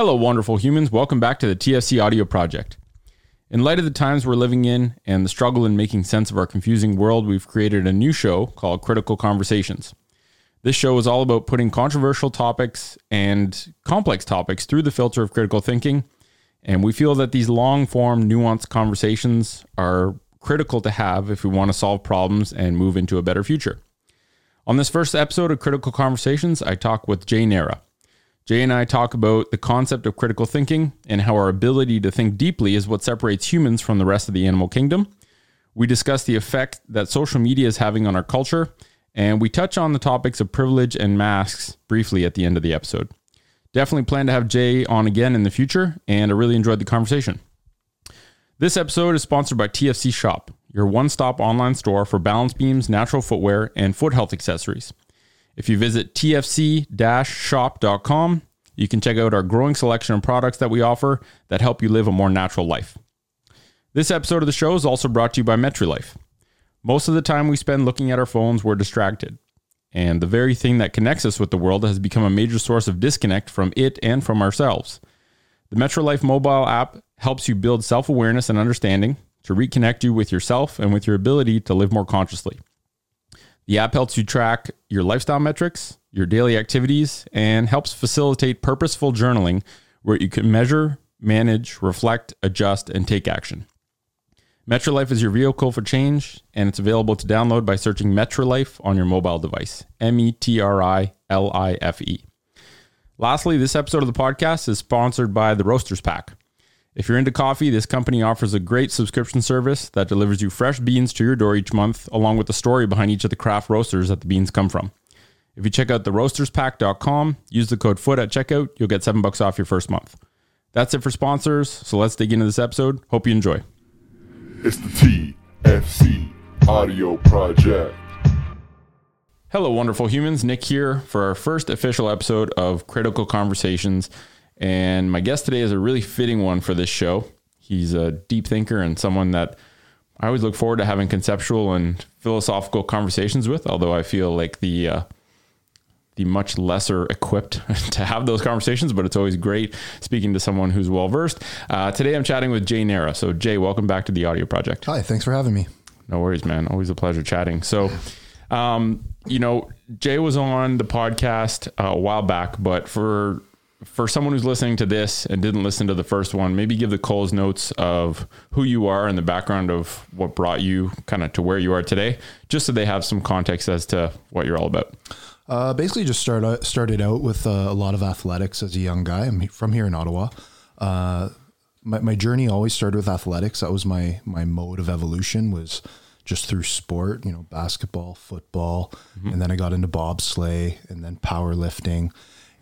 Hello, wonderful humans. Welcome back to the TFC Audio Project. In light of the times we're living in and the struggle in making sense of our confusing world, we've created a new show called Critical Conversations. This show is all about putting controversial topics and complex topics through the filter of critical thinking. And we feel that these long form, nuanced conversations are critical to have if we want to solve problems and move into a better future. On this first episode of Critical Conversations, I talk with Jay Nera. Jay and I talk about the concept of critical thinking and how our ability to think deeply is what separates humans from the rest of the animal kingdom. We discuss the effect that social media is having on our culture, and we touch on the topics of privilege and masks briefly at the end of the episode. Definitely plan to have Jay on again in the future, and I really enjoyed the conversation. This episode is sponsored by TFC Shop, your one stop online store for balance beams, natural footwear, and foot health accessories. If you visit tfc shop.com, you can check out our growing selection of products that we offer that help you live a more natural life. This episode of the show is also brought to you by MetriLife. Most of the time we spend looking at our phones, we're distracted. And the very thing that connects us with the world has become a major source of disconnect from it and from ourselves. The MetriLife mobile app helps you build self awareness and understanding to reconnect you with yourself and with your ability to live more consciously. The app helps you track your lifestyle metrics, your daily activities, and helps facilitate purposeful journaling where you can measure, manage, reflect, adjust, and take action. MetriLife is your vehicle for change, and it's available to download by searching MetriLife on your mobile device. M E T R I L I F E. Lastly, this episode of the podcast is sponsored by the Roasters Pack. If you're into coffee, this company offers a great subscription service that delivers you fresh beans to your door each month, along with the story behind each of the craft roasters that the beans come from. If you check out theroasterspack.com, use the code FOOT at checkout, you'll get seven bucks off your first month. That's it for sponsors, so let's dig into this episode. Hope you enjoy. It's the TFC Audio Project. Hello, wonderful humans. Nick here for our first official episode of Critical Conversations. And my guest today is a really fitting one for this show. He's a deep thinker and someone that I always look forward to having conceptual and philosophical conversations with, although I feel like the uh, the much lesser equipped to have those conversations, but it's always great speaking to someone who's well versed. Uh, today I'm chatting with Jay Nera. So, Jay, welcome back to the audio project. Hi, thanks for having me. No worries, man. Always a pleasure chatting. So, um, you know, Jay was on the podcast uh, a while back, but for for someone who's listening to this and didn't listen to the first one, maybe give the Coles notes of who you are and the background of what brought you kind of to where you are today, just so they have some context as to what you're all about. Uh, basically, just start, started out with uh, a lot of athletics as a young guy. I'm from here in Ottawa. Uh, my, my journey always started with athletics. That was my my mode of evolution was just through sport. You know, basketball, football, mm-hmm. and then I got into bobsleigh and then powerlifting.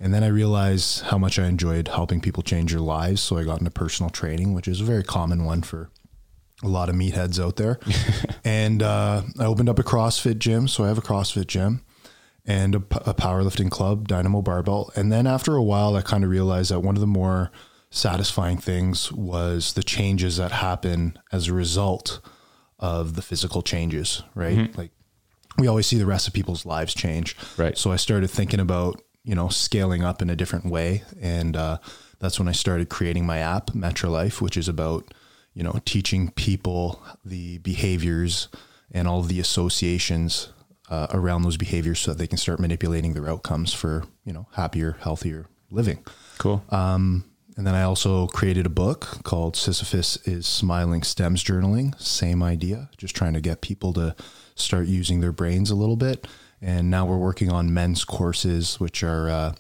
And then I realized how much I enjoyed helping people change their lives. So I got into personal training, which is a very common one for a lot of meatheads out there. and uh, I opened up a CrossFit gym. So I have a CrossFit gym and a, a powerlifting club, Dynamo Barbell. And then after a while, I kind of realized that one of the more satisfying things was the changes that happen as a result of the physical changes, right? Mm-hmm. Like we always see the rest of people's lives change. Right. So I started thinking about you know, scaling up in a different way. And uh, that's when I started creating my app, MetriLife, which is about, you know, teaching people the behaviors and all the associations uh, around those behaviors so that they can start manipulating their outcomes for, you know, happier, healthier living. Cool. Um, and then I also created a book called Sisyphus is Smiling Stems Journaling. Same idea, just trying to get people to start using their brains a little bit and now we're working on men's courses, which are uh,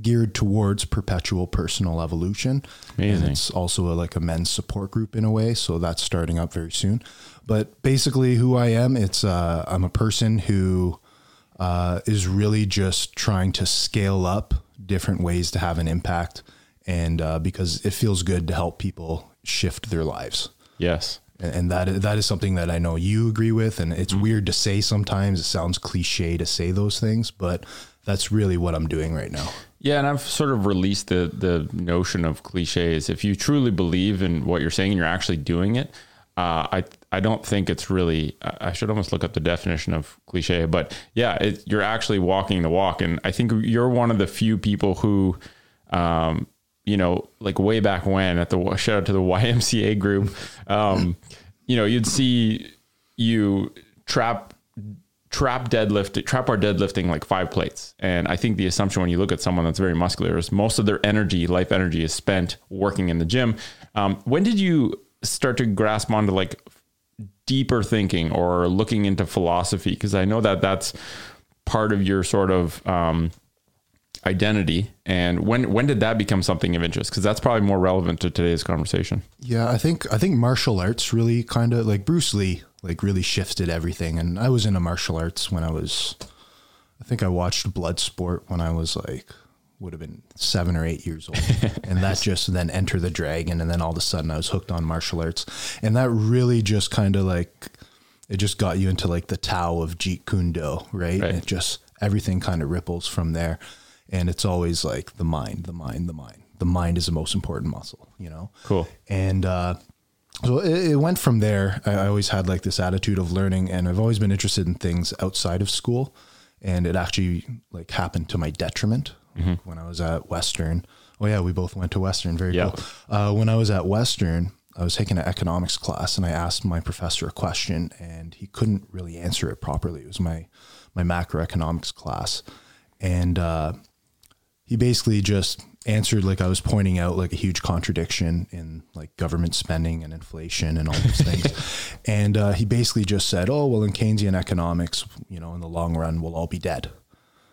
geared towards perpetual personal evolution. Amazing. And it's also a, like a men's support group in a way, so that's starting up very soon. But basically, who I am, it's uh, I'm a person who uh, is really just trying to scale up different ways to have an impact, and uh, because it feels good to help people shift their lives. Yes and that that is something that I know you agree with. And it's mm-hmm. weird to say sometimes. It sounds cliche to say those things, but that's really what I'm doing right now. Yeah, and I've sort of released the the notion of cliches. If you truly believe in what you're saying and you're actually doing it, uh, I I don't think it's really. I should almost look up the definition of cliche, but yeah, it, you're actually walking the walk, and I think you're one of the few people who um, you know, like way back when at the shout out to the YMCA group, um, you know, you'd see you trap trap deadlift trap bar deadlifting like five plates. And i think the assumption when you look at someone that's very muscular is most of their energy life energy is spent working in the gym. Um, when did you start to grasp onto like deeper thinking or looking into philosophy? Because i know that that's part of your sort of um, identity and when when did that become something of interest because that's probably more relevant to today's conversation Yeah, I think I think martial arts really kind of like Bruce Lee like really shifted everything. And I was into martial arts when I was, I think I watched Bloodsport when I was like would have been seven or eight years old, and that just then Enter the Dragon, and then all of a sudden I was hooked on martial arts, and that really just kind of like it just got you into like the Tao of Jeet Kune Do, right? Right. And it just everything kind of ripples from there, and it's always like the mind, the mind, the mind. The mind is the most important muscle, you know. Cool. And uh, so it, it went from there. I, I always had like this attitude of learning, and I've always been interested in things outside of school. And it actually like happened to my detriment when I was at Western. Oh yeah, we both went to Western. Very Yeah. cool. Uh, when I was at Western, I was taking an economics class, and I asked my professor a question, and he couldn't really answer it properly. It was my my macroeconomics class, and uh, he basically just answered like I was pointing out like a huge contradiction in like government spending and inflation and all these things. and uh, he basically just said, "Oh well, in Keynesian economics, you know, in the long run, we'll all be dead."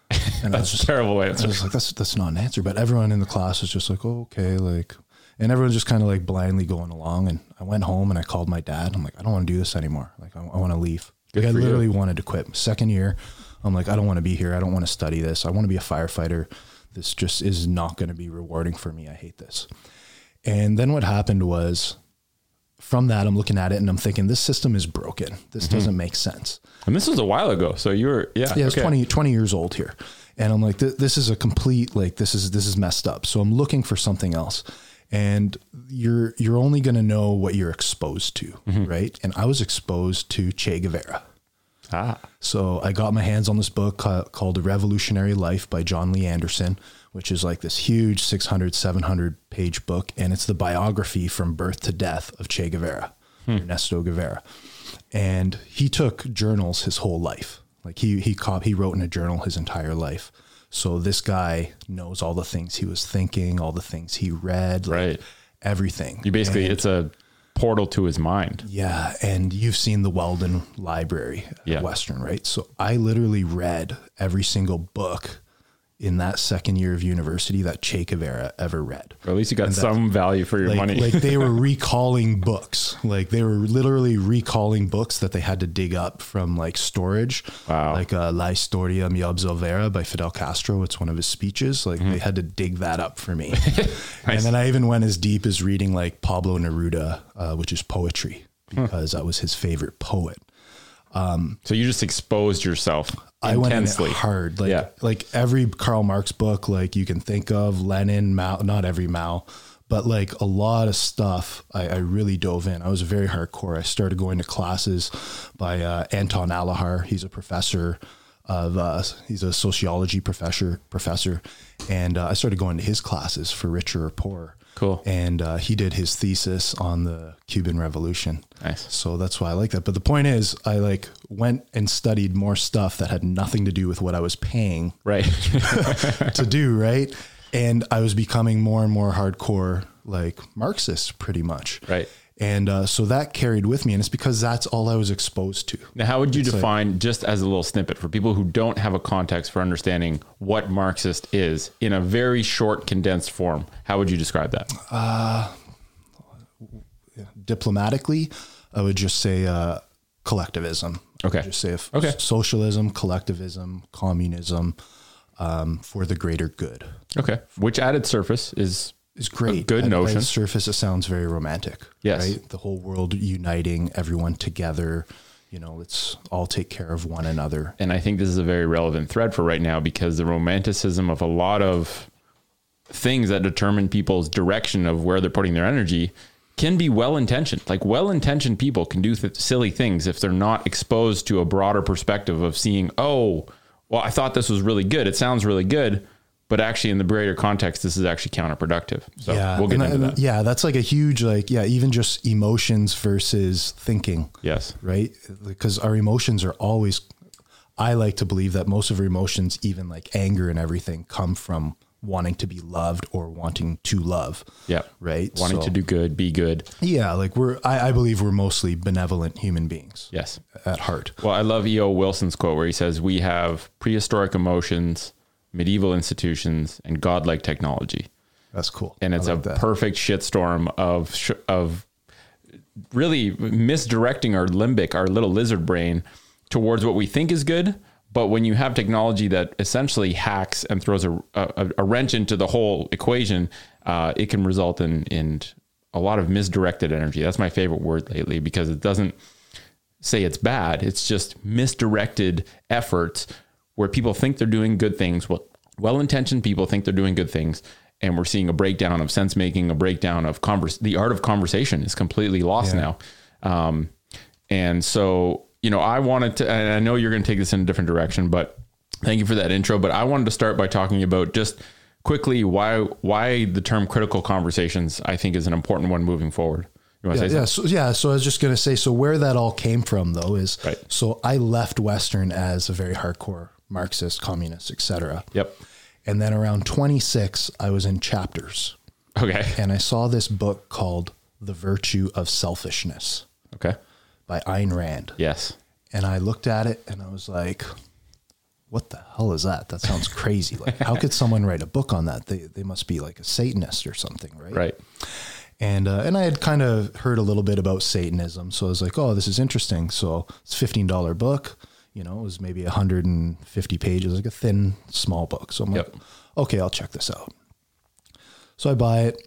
And that's a terrible terrible I answer was like, "That's that's not an answer." But everyone in the class was just like, "Oh, okay," like, and everyone's just kind of like blindly going along. And I went home and I called my dad. I'm like, "I don't want to do this anymore. Like, I, I want to leave." Good like, I for you. literally wanted to quit. Second year, I'm like, I don't want to be here. I don't want to study this. I want to be a firefighter. This just is not going to be rewarding for me. I hate this. And then what happened was from that, I'm looking at it and I'm thinking, this system is broken. This mm-hmm. doesn't make sense. and this was a while ago so you were yeah Yeah, I was okay. 20, 20 years old here. And I'm like, th- this is a complete, like, this is, this is messed up. So I'm looking for something else. And you're, you're only going to know what you're exposed to. Mm-hmm. Right. And I was exposed to Che Guevara. Ah So I got my hands on this book called A Revolutionary Life by Jon Lee Anderson, which is like this huge 600, 700 page book. And it's the biography from birth to death of Che Guevara, Ernesto Guevara. And he took journals his whole life. Like he, he, cop, he wrote in a journal his entire life. So this guy knows all the things he was thinking, all the things he read, like Right. everything. you basically And- it's a portal to his mind yeah, and you've seen the Weldon Library Yeah. Western, right? So I literally read every single book in that second year of university that Che Guevara ever read. or at least you got some value for your Like, money like they were recalling books. Like they were literally recalling books that they had to dig up from like storage. Wow. Like uh, La Historia Me Absolverá by Fidel Castro. It's one of his speeches. Like Mm-hmm. they had to dig that up for me. And then I even went as deep as reading like Pablo Neruda, uh, which is poetry, because that was his favorite poet. So you just exposed yourself I went in intensely hard. Like Yeah. like every Karl Marx book like you can think of, Lenin, Mao, not every Mao, but like a lot of stuff I, I really dove in. I was very hardcore. I started going to classes by uh, Anton Allahar. He's a professor of uh, he's a sociology professor professor, and uh, I started going to his classes for richer or poor. Cool. And uh, he did his thesis on the Cuban Revolution. Nice. So that's why I like that. But the point is, I like went and studied more stuff that had nothing to do with what I was paying right to do, right? And I was becoming more and more hardcore, like Marxist, pretty much. Right. And uh, so that carried with me, and it's because that's all I was exposed to. Now, how would you It's like- define, just as a little snippet for people who don't have a context for understanding what Marxist is in a very short, condensed form? How would you describe that? Diplomatically, I would just say uh, collectivism. Okay. just say if Okay. socialism, collectivism, communism um, for the greater good. Okay. Which at its surface is is great. good At- at notion. the surface, it sounds very romantic. Yes. Right? The whole world uniting, everyone together. You know, let's all take care of one another. and I think this is a very relevant thread for right now because the romanticism of a lot of things that determine people's direction of where they're putting their energy can be well intentioned. Like well intentioned people can do th- silly things if they're not exposed to a broader perspective of seeing, oh, well, I thought this was really good. It sounds really good, but actually in the greater context, this is actually counterproductive. So yeah, we'll get and into that-. Yeah, that's like a huge like yeah, even just emotions versus thinking. Yes. right? Because our emotions are always, I like to believe that most of our emotions, even like anger and everything, come from wanting to be loved or wanting to love. Yeah. Right. Wanting So- to do good, be good. Yeah. Like we're, I, I believe we're mostly benevolent human beings Yes. at heart. Well, I love E.O. Wilson's quote where he says, We have prehistoric emotions, medieval institutions, and godlike technology. That's cool. And it's like a that. perfect shitstorm of, sh- of really misdirecting our limbic, our little lizard brain, towards what we think is good. But when you have technology that essentially hacks and throws a, a, a wrench into the whole equation, uh, it can result in, in a lot of misdirected energy. That's my favorite word lately because it doesn't say it's bad. It's just misdirected efforts where people think they're doing good things. Well, well-intentioned people think they're doing good things, and we're seeing a breakdown of sense making, a breakdown of converse. The art of conversation is completely lost Yeah. now. Um, and so, you know, I wanted to, and I know you're going to take this in a different direction, but thank you for that intro. But I wanted to start by talking about just quickly why why the term critical conversations I think is an important one moving forward. You want to Yeah, say yeah, so, yeah. So I was just gonna say, so where that all came from, though, is Right. so I left Western as a very hardcore Marxist, communist, etc. Yep. And then around 26, I was in chapters, Okay. and I saw this book called "The Virtue of Selfishness" Okay. by Ayn Rand, Yes. and I looked at it and I was like, "What the hell is that? That sounds crazy. Like, how could someone write a book on that? They they must be like a Satanist or something, right?" Right. and uh, and I had kind of heard a little bit about Satanism, so I was like, "Oh, this is interesting." So it's a fifteen dollar book. You know, it was maybe hundred and fifty pages, like a thin, small book. So I'm like, "Okay, I'll check this out." So I buy it,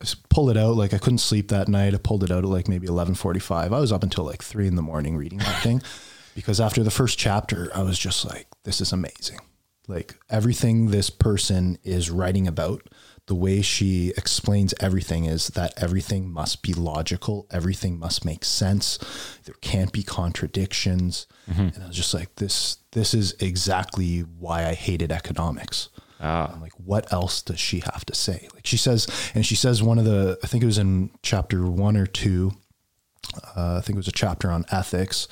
I pull it out. Like I couldn't sleep that night. I pulled it out at like maybe eleven forty five. I was up until like three in the morning reading that thing, because after the first chapter, I was just like, "This is amazing." Like everything this person is writing about, the way she explains everything is that everything must be logical, everything must make sense. There can't be contradictions. And I was just like, this this is exactly why I hated economics. I'm like, what else does she have to say? Like she says, and she says one of the, I think it was in chapter one or two, uh, I think it was a chapter on ethics,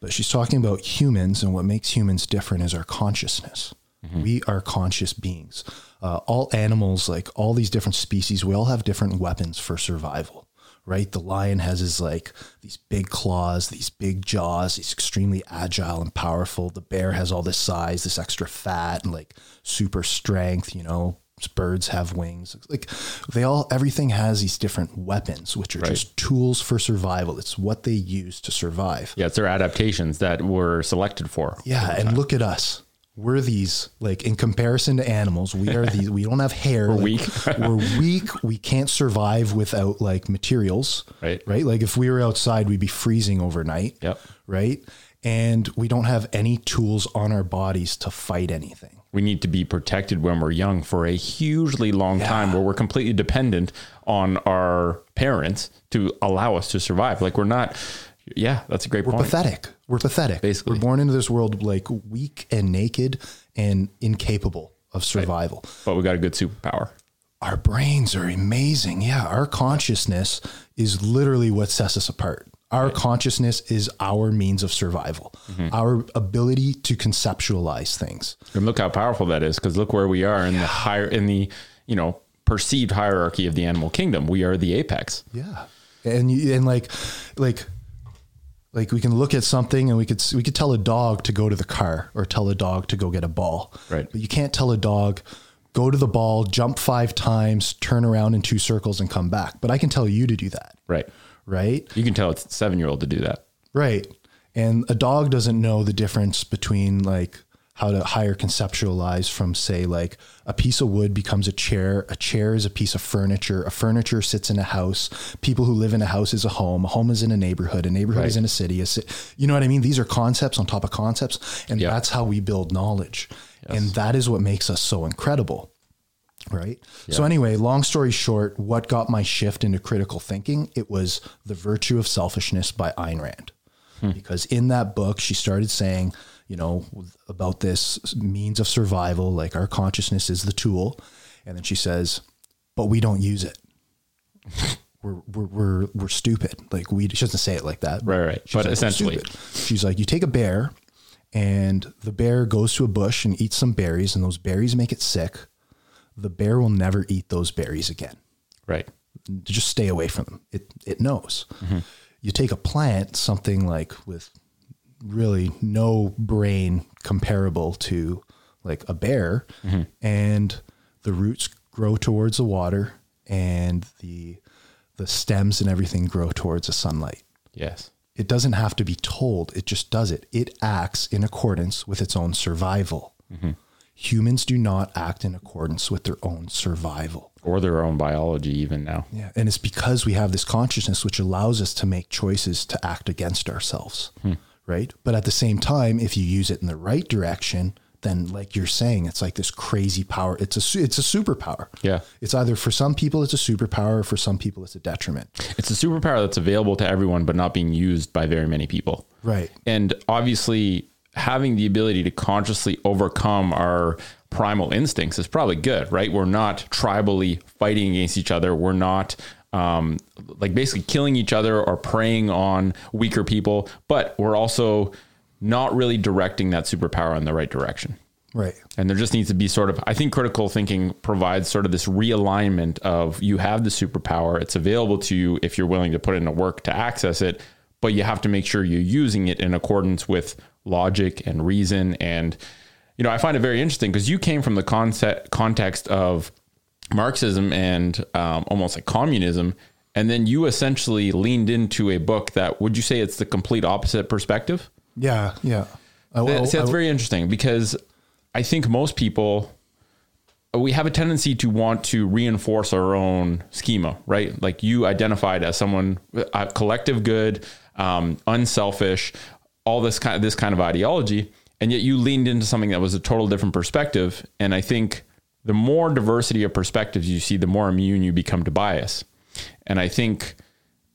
but she's talking about humans and what makes humans different is our consciousness. We are conscious beings. Uh, all animals, like all these different species, we all have different weapons for survival, right? The lion has his like these big claws, these big jaws. He's extremely agile and powerful. The bear has all this size, this extra fat, and like super strength. You know, birds have wings. Like they all, everything has these different weapons, which are just tools for survival. It's what they use to survive. Yeah, it's their adaptations that were selected for. Yeah, and look at us. We're these like in comparison to animals. We are these. We don't have hair. We're weak. we're weak. We can't survive without like materials. Right. Right. Like if we were outside, we'd be freezing overnight. Yep. Right. And we don't have any tools on our bodies to fight anything. We need to be protected when we're young for a hugely long time where we're completely dependent on our parents to allow us to survive. Like we're not, yeah, that's a great We're point. pathetic. We're pathetic. Basically. we're born into this world like weak and naked and incapable of survival. But we got a good superpower. our brains are amazing. Yeah, our consciousness is literally what sets us apart. Our consciousness is our means of survival, mm-hmm. our ability to conceptualize things. And look how powerful that is because look where we are in the higher, in the, you know, perceived hierarchy of the animal kingdom. We are the apex. Yeah, and you, and like, like, like we can look at something and we could we could tell a dog to go to the car or tell a dog to go get a ball. Right. But you can't tell a dog go to the ball, jump five times, turn around in two circles, and come back. But I can tell you to do that. Right. Right. You can tell a seven year old to do that. Right. And a dog doesn't know the difference between like how to higher conceptualize from say like a piece of wood becomes a chair, a chair is a piece of furniture, a furniture sits in a house, people who live in a house is a home, a home is in a neighborhood, a neighborhood is in a city, a ci- you know what I mean? These are concepts on top of concepts and Yeah. that's how we build knowledge. And that is what makes us so incredible. Right. So anyway, long story short, what got my shift into critical thinking? It was The Virtue of Selfishness by Ayn Rand. Hmm. Because in that book, she started saying, you know, about this means of survival, like our consciousness is the tool. And then she says, but we don't use it. we're, we're, we're, we're stupid. Like we, she doesn't say it like that. Right, right. She's But like, essentially. she's like, you take a bear and the bear goes to a bush and eats some berries and those berries make it sick. The bear will never eat those berries again Right. just stay away from them. It it knows. Mm-hmm. You take a plant, something like with really no brain comparable to like a bear, Mm-hmm. and the roots grow towards the water, and the the stems and everything grow towards the sunlight. Yes. It doesn't have to be told; it just does it. It acts in accordance with its own survival. Mm-hmm. Humans do not act in accordance with their own survival. Or their own biology, even now. Yeah. And it's because we have this consciousness which allows us to make choices to act against ourselves. Right. But at the same time, if you use it in the right direction, then like you're saying, it's like this crazy power. It's a, it's a superpower. Yeah. It's either for some people, it's a superpower. For some people, it's a detriment. It's a superpower that's available to everyone, but not being used by very many people. Right. And obviously, having the ability to consciously overcome our primal instincts is probably good, right? We're not tribally fighting against each other. We're not um, like basically killing each other or preying on weaker people, but we're also not really directing that superpower in the right direction. Right. And there just needs to be sort of, I think critical thinking provides sort of this realignment of you have the superpower, it's available to you if you're willing to put in the work to access it, but you have to make sure you're using it in accordance with logic and reason. And, you know, I find it very interesting because you came from the concept, context of Marxism and um, almost like communism. And then you essentially leaned into a book that, would you say it's the complete opposite perspective? Yeah. Yeah. I, That- I- see, that's I- very interesting because I think most people we have a tendency to want to reinforce our own schema, right? Like you identified as someone uh, collective good, um, unselfish, all this kind of this kind of ideology, and yet you leaned into something that was a total different perspective. And I think the more diversity of perspectives you see, the more immune you become to bias. And I think,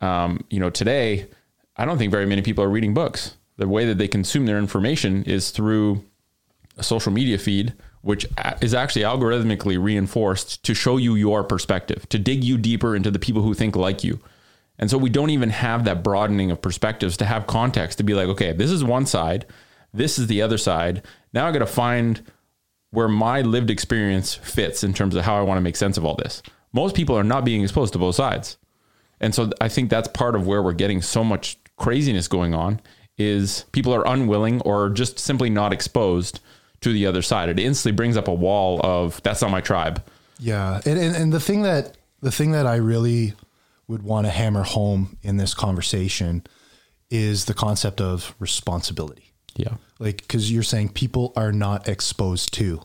um, you know, today, I don't think very many people are reading books. The way that they consume their information is through a social media feed, which is actually algorithmically reinforced to show you your perspective, to dig you deeper into the people who think like you. And so we don't even have that broadening of perspectives to have context to be like, okay, this is one side, this is the other side. Now I got to find where my lived experience fits in terms of how I want to make sense of all this. Most people are not being exposed to both sides. And so I think that's part of where we're getting so much craziness going on is people are unwilling or just simply not exposed to the other side. It instantly brings up a wall of that's not my tribe. Yeah, and, and and the thing that the thing that I really would want to hammer home in this conversation is the concept of responsibility. Yeah. Like, because you're saying people are not exposed to,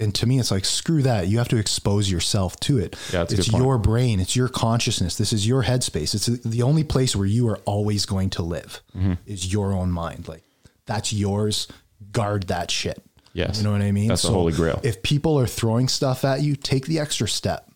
and to me, it's like screw that. You have to expose yourself to it. Yeah, it's your brain. It's your consciousness. This is your headspace. It's the only place where you are always going to live. Mm-hmm. Is your own mind. Like that's yours. Guard that shit. Yes. You know what I mean? That's the holy grail. If people are throwing stuff at you, take the extra step.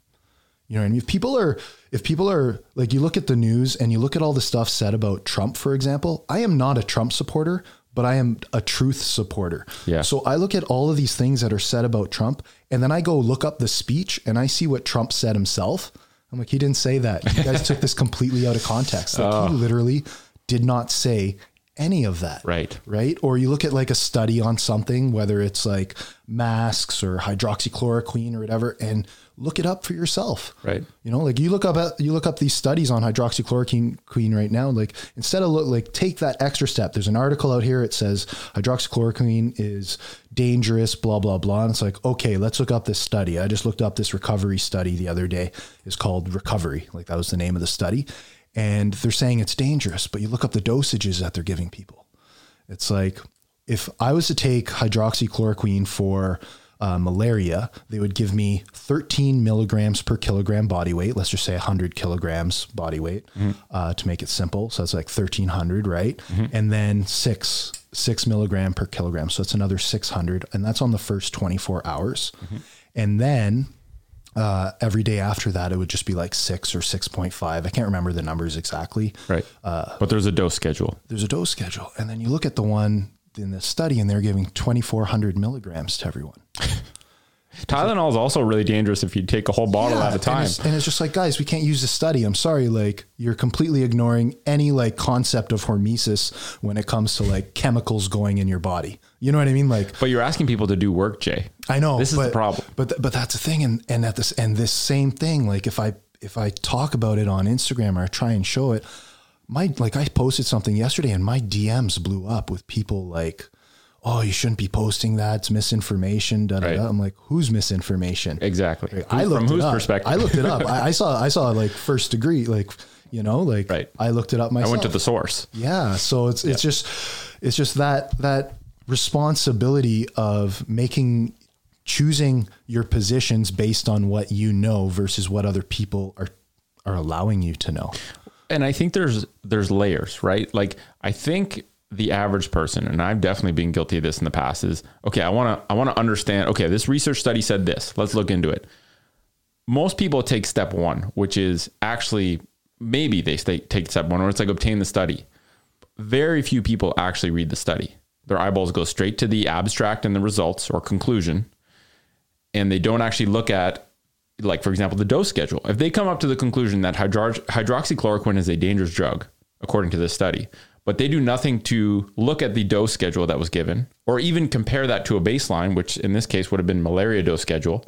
You know what I mean? If people are, if people are like, you look at the news and you look at all the stuff said about Trump, for example, I am not a Trump supporter, but I am a truth supporter. Yeah. So I look at all of these things that are said about Trump and then I go look up the speech and I see what Trump said himself. I'm like, he didn't say that. You guys took this completely out of context. Like Oh. he literally did not say any of that Right. right? Or you look at like a study on something, whether it's like masks or hydroxychloroquine or whatever, and look it up for yourself. Right. You know, like you look up you look up these studies on hydroxychloroquine queen right now. Like instead of look like take that extra step. There's an article out here. It says hydroxychloroquine is dangerous. Blah blah blah. And it's like okay, let's look up this study. I just looked up this recovery study the other day. It's called Recovery. Like that was the name of the study. And they're saying it's dangerous, but you look up the dosages that they're giving people. It's like if I was to take hydroxychloroquine for uh, malaria, they would give me 13 milligrams per kilogram body weight. Let's just say 100 kilograms body weight uh, to make it simple. So that's like 1300, right? And then six six milligram per kilogram. So it's another 600, and that's on the first 24 hours. And then uh, every day after that, it would just be like six or 6.5. I can't remember the numbers exactly Right. but there's a dose schedule. there's a dose schedule. And then you look at the one in the study and they're giving 2400 milligrams to everyone Tylenol is also really dangerous if you take a whole bottle Yeah, at a and time. it's, and it's just like guys we can't use the study i'm sorry like you're completely ignoring any like concept of hormesis when it comes to like chemicals going in your body you know what i mean like But you're asking people to do work, Jay. I know This is but, the problem. But th- but that's the thing, and and at this and this same thing, like if I if I talk about it on Instagram or I try and show it, my like I posted something yesterday and my DMs blew up with people like, oh, you shouldn't be posting that. It's misinformation. Da, da, Right. da. I'm like, whose misinformation? Exactly. I Who- looked From it whose up. perspective? I looked it up. I, I saw I saw like first degree, like you know, like Right. I looked it up myself. I went to the source. Yeah. So it's it's just it's just that that responsibility of making choosing your positions based on what you know versus what other people are are allowing you to know. and I think there's there's layers, right? Like I think the average person, and I've definitely been guilty of this in the past, is okay. I want to I want to understand. Okay, this research study said this. Let's look into it. Most people take step one, which is actually maybe they stay, take step one, or it's like obtain the study. Very few people actually read the study. Their eyeballs go straight to the abstract and the results or conclusion, and they don't actually look at like for example the dose schedule. If they come up to the conclusion that hydro- hydroxychloroquine is a dangerous drug according to this study but they do nothing to look at the dose schedule that was given or even compare that to a baseline which in this case would have been malaria dose schedule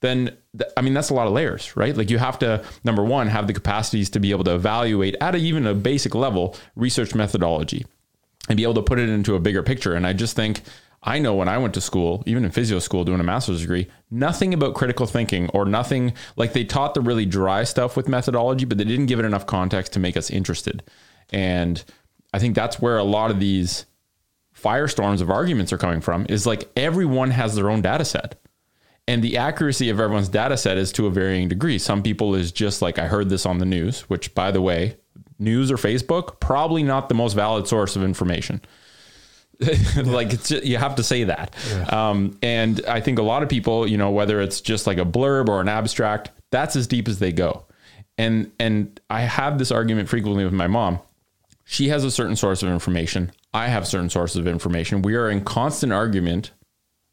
then th- i mean that's a lot of layers right? Like you have to number one have the capacities to be able to evaluate at a, even a basic level research methodology and be able to put it into a bigger picture. And I just think I know when I went to school, even in physio school doing a master's degree, nothing about critical thinking or nothing like they taught the really dry stuff with methodology, but they didn't give it enough context to make us interested. And I think that's where a lot of these firestorms of arguments are coming from is like everyone has their own data set. And the accuracy of everyone's data set is to a varying degree. Some people is just like, I heard this on the news, which, by the way, news or Facebook, probably not the most valid source of information. like it's just, you have to say that. Um, and I think a lot of people, you know, whether it's just like a blurb or an abstract, that's as deep as they go. And and I have this argument frequently with my mom. She has a certain source of information. I have certain sources of information. We are in constant argument.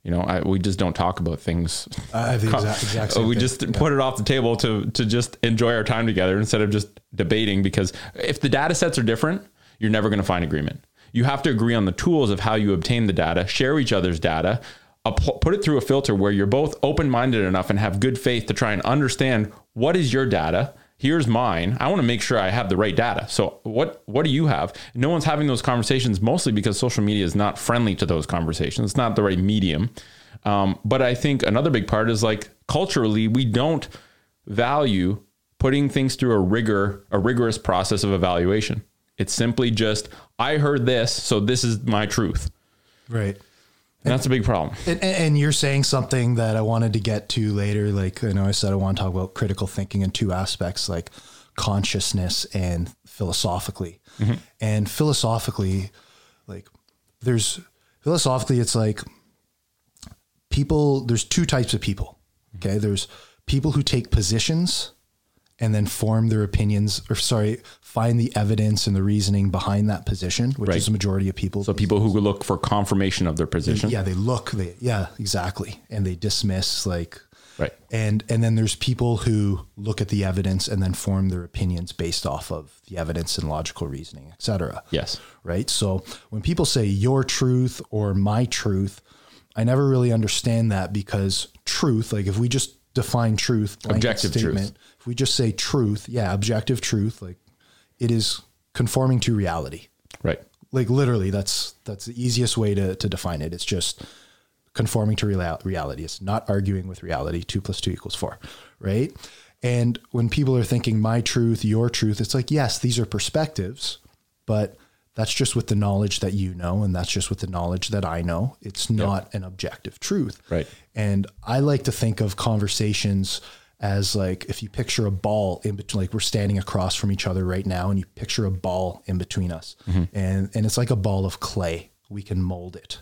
You know, I, we just don't talk about things. I have the exact, exact same we thing. just put it off the table to to just enjoy our time together instead of just debating. Because if the data sets are different, you're never going to find agreement. You have to agree on the tools of how you obtain the data, share each other's data, put it through a filter where you're both open minded enough and have good faith to try and understand what is your data. Here's mine. I want to make sure I have the right data. So what what do you have? No one's having those conversations mostly because social media is not friendly to those conversations. It's not the right medium. Um, but I think another big part is like culturally we don't value putting things through a rigor a rigorous process of evaluation. It's simply just I heard this, so this is my truth. right. And that's a big problem. And, and and you're saying something that I wanted to get to later. Like, I know I said I want to talk about critical thinking in two aspects, like consciousness and philosophically. Mm-hmm. And philosophically, like, there's philosophically, it's like people, there's two types of people. Okay. There's people who take positions and then form their opinions, or sorry, find the evidence and the reasoning behind that position, which Right. is the majority of people. So people who look for confirmation of their position. Yeah, they look. They yeah, exactly, and they dismiss like Right. and and then there's people who look at the evidence and then form their opinions based off of the evidence and logical reasoning, etc. Yes. Right. So when people say your truth or my truth, I never really understand that because truth, like if we just define truth, Objective truth. If we just say truth, yeah, objective truth, like it is conforming to reality. Right. like literally that's that's the easiest way to, to define it. It's just conforming to real, reality. It's not arguing with reality. Two plus two equals four right? And when people are thinking my truth your truth it's like yes these are perspectives but that's just with the knowledge that you know and that's just with the knowledge that i know. It's not an objective truth. Right. and i like to think of conversations as like if you picture a ball in between like we're standing across from each other right now and you picture a ball in between us. Mm-hmm. And and it's like a ball of clay. We can mold it.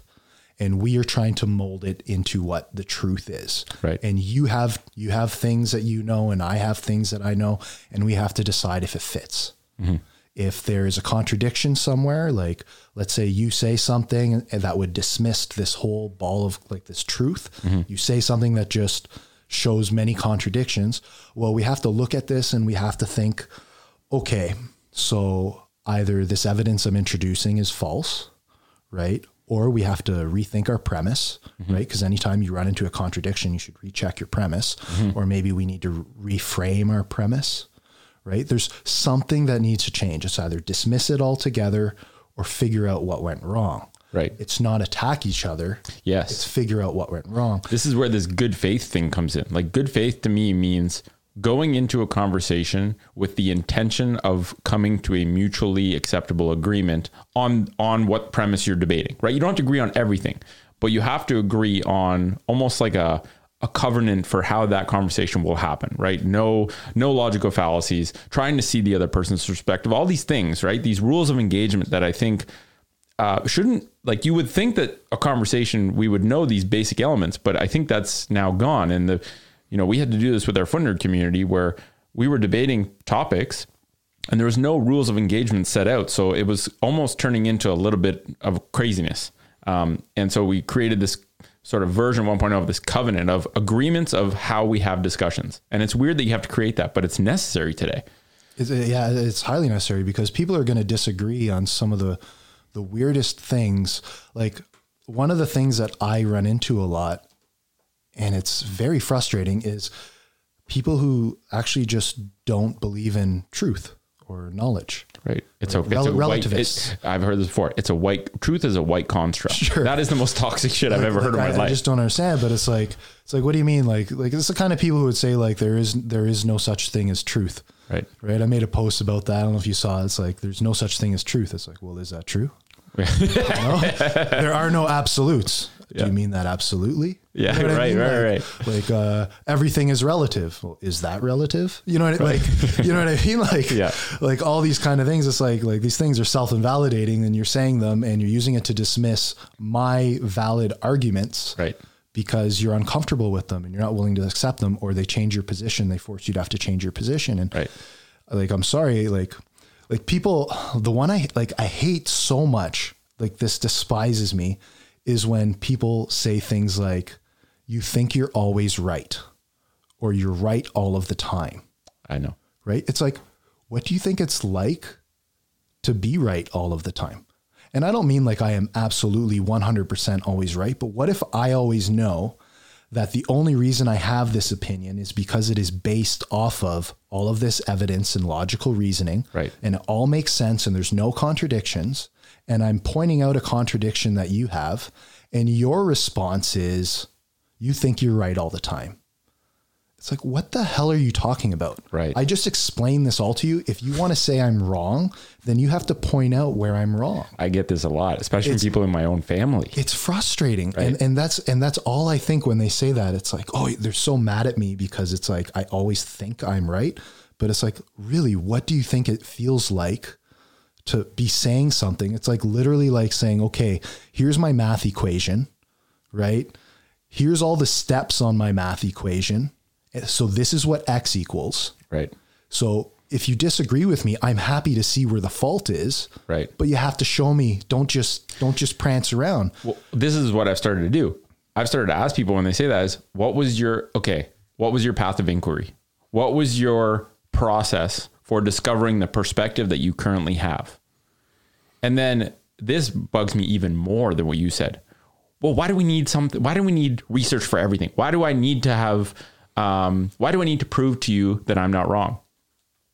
And we are trying to mold it into what the truth is. Right. and you have you have things that you know and i have things that i know and we have to decide if it fits. Mm-hmm. If there is a contradiction somewhere, like let's say you say something that would dismiss this whole ball of like this truth, mm-hmm. you say something that just shows many contradictions. Well, we have to look at this and we have to think, okay, so either this evidence I'm introducing is false, right? Or we have to rethink our premise, mm-hmm. right? Because anytime you run into a contradiction, you should recheck your premise. Mm-hmm. Or maybe we need to reframe our premise, right? There's something that needs to change. It's either dismiss it altogether or figure out what went wrong. Right. It's not attack each other. Yes. It's figure out what went wrong. this is where this good faith thing comes in. Like good faith to me means going into a conversation with the intention of coming to a mutually acceptable agreement on on what premise you're debating. Right? You don't have to agree on everything, but you have to agree on almost like a a covenant for how that conversation will happen, right? No, no logical fallacies, trying to see the other person's perspective, all these things, right? These rules of engagement that I think uh, shouldn't like you would think that a conversation we would know these basic elements, but I think that's now gone. And the, you know, we had to do this with our Footnerd community where we were debating topics and there was no rules of engagement set out. So it was almost turning into a little bit of craziness. Um, and so we created this sort of version 1.0 of this covenant of agreements of how we have discussions. And it's weird that you have to create that, but it's necessary today. It's, yeah, it's highly necessary because people are going to disagree on some of the the weirdest things. Like one of the things that I run into a lot, and it's very frustrating, is people who actually just don't believe in truth or knowledge. Right. It's a, it's Rel- a white, it- I've heard this before. It's a white truth is a white construct. Sure. That is the most toxic shit I've ever heard in Like, my I, life. I just don't understand. But it's like it's like, what do you mean? Like like it's the kind of people who would say like there is there is no such thing as truth. Right. Right. I made a post about that. I don't know if you saw it. It's like there's no such thing as truth. It's like, well, is that true? There are no absolutes. Do Yeah. you mean that absolutely? Yeah, You know what I right, mean? right, like, Like uh, everything is relative. Well, is that relative? You know what I, like? You know what I mean? Like, Yeah. like all these kind of things. It's like like these things are self invalidating, and you're saying them, and you're using it to dismiss my valid arguments, Right. Because you're uncomfortable with them, and you're not willing to accept them, or they change your position. They force you to have to change your position, and Right. like i'm sorry like like people the one i like i hate so much like this despises me is when people say things like you think you're always right or you're right all of the time I know. right it's like what do you think it's like to be right all of the time and i don't mean like i am absolutely 100% always right but what if i always know that the only reason I have this opinion is because it is based off of all of this evidence and logical reasoning. Right. And it all makes sense and there's no contradictions. And I'm pointing out a contradiction that you have. And your response is, you think you're right all the time. It's like, what the hell are you talking about? Right. I just explained this all to you. If you want to say I'm wrong, then you have to point out where I'm wrong I get this a lot, especially from people in my own family. it's frustrating and and that's and that's all i think when they say that it's like oh they're so mad at me because it's like i always think i'm right but it's like really what do you think it feels like to be saying something it's like literally like saying okay here's my math equation right here's all the steps on my math equation so this is what x equals Right. so if you disagree with me i'm happy to see where the fault is Right. but you have to show me don't just don't just prance around Well, this is what I've started to do. I've started to ask people when they say that is what was your okay, what was your path of inquiry? What was your process for discovering the perspective that you currently have? And then this bugs me even more than what you said. Well, why do we need something? Why do we need research for everything? Why do I need to have? Um, why do I need to prove to you that I'm not wrong?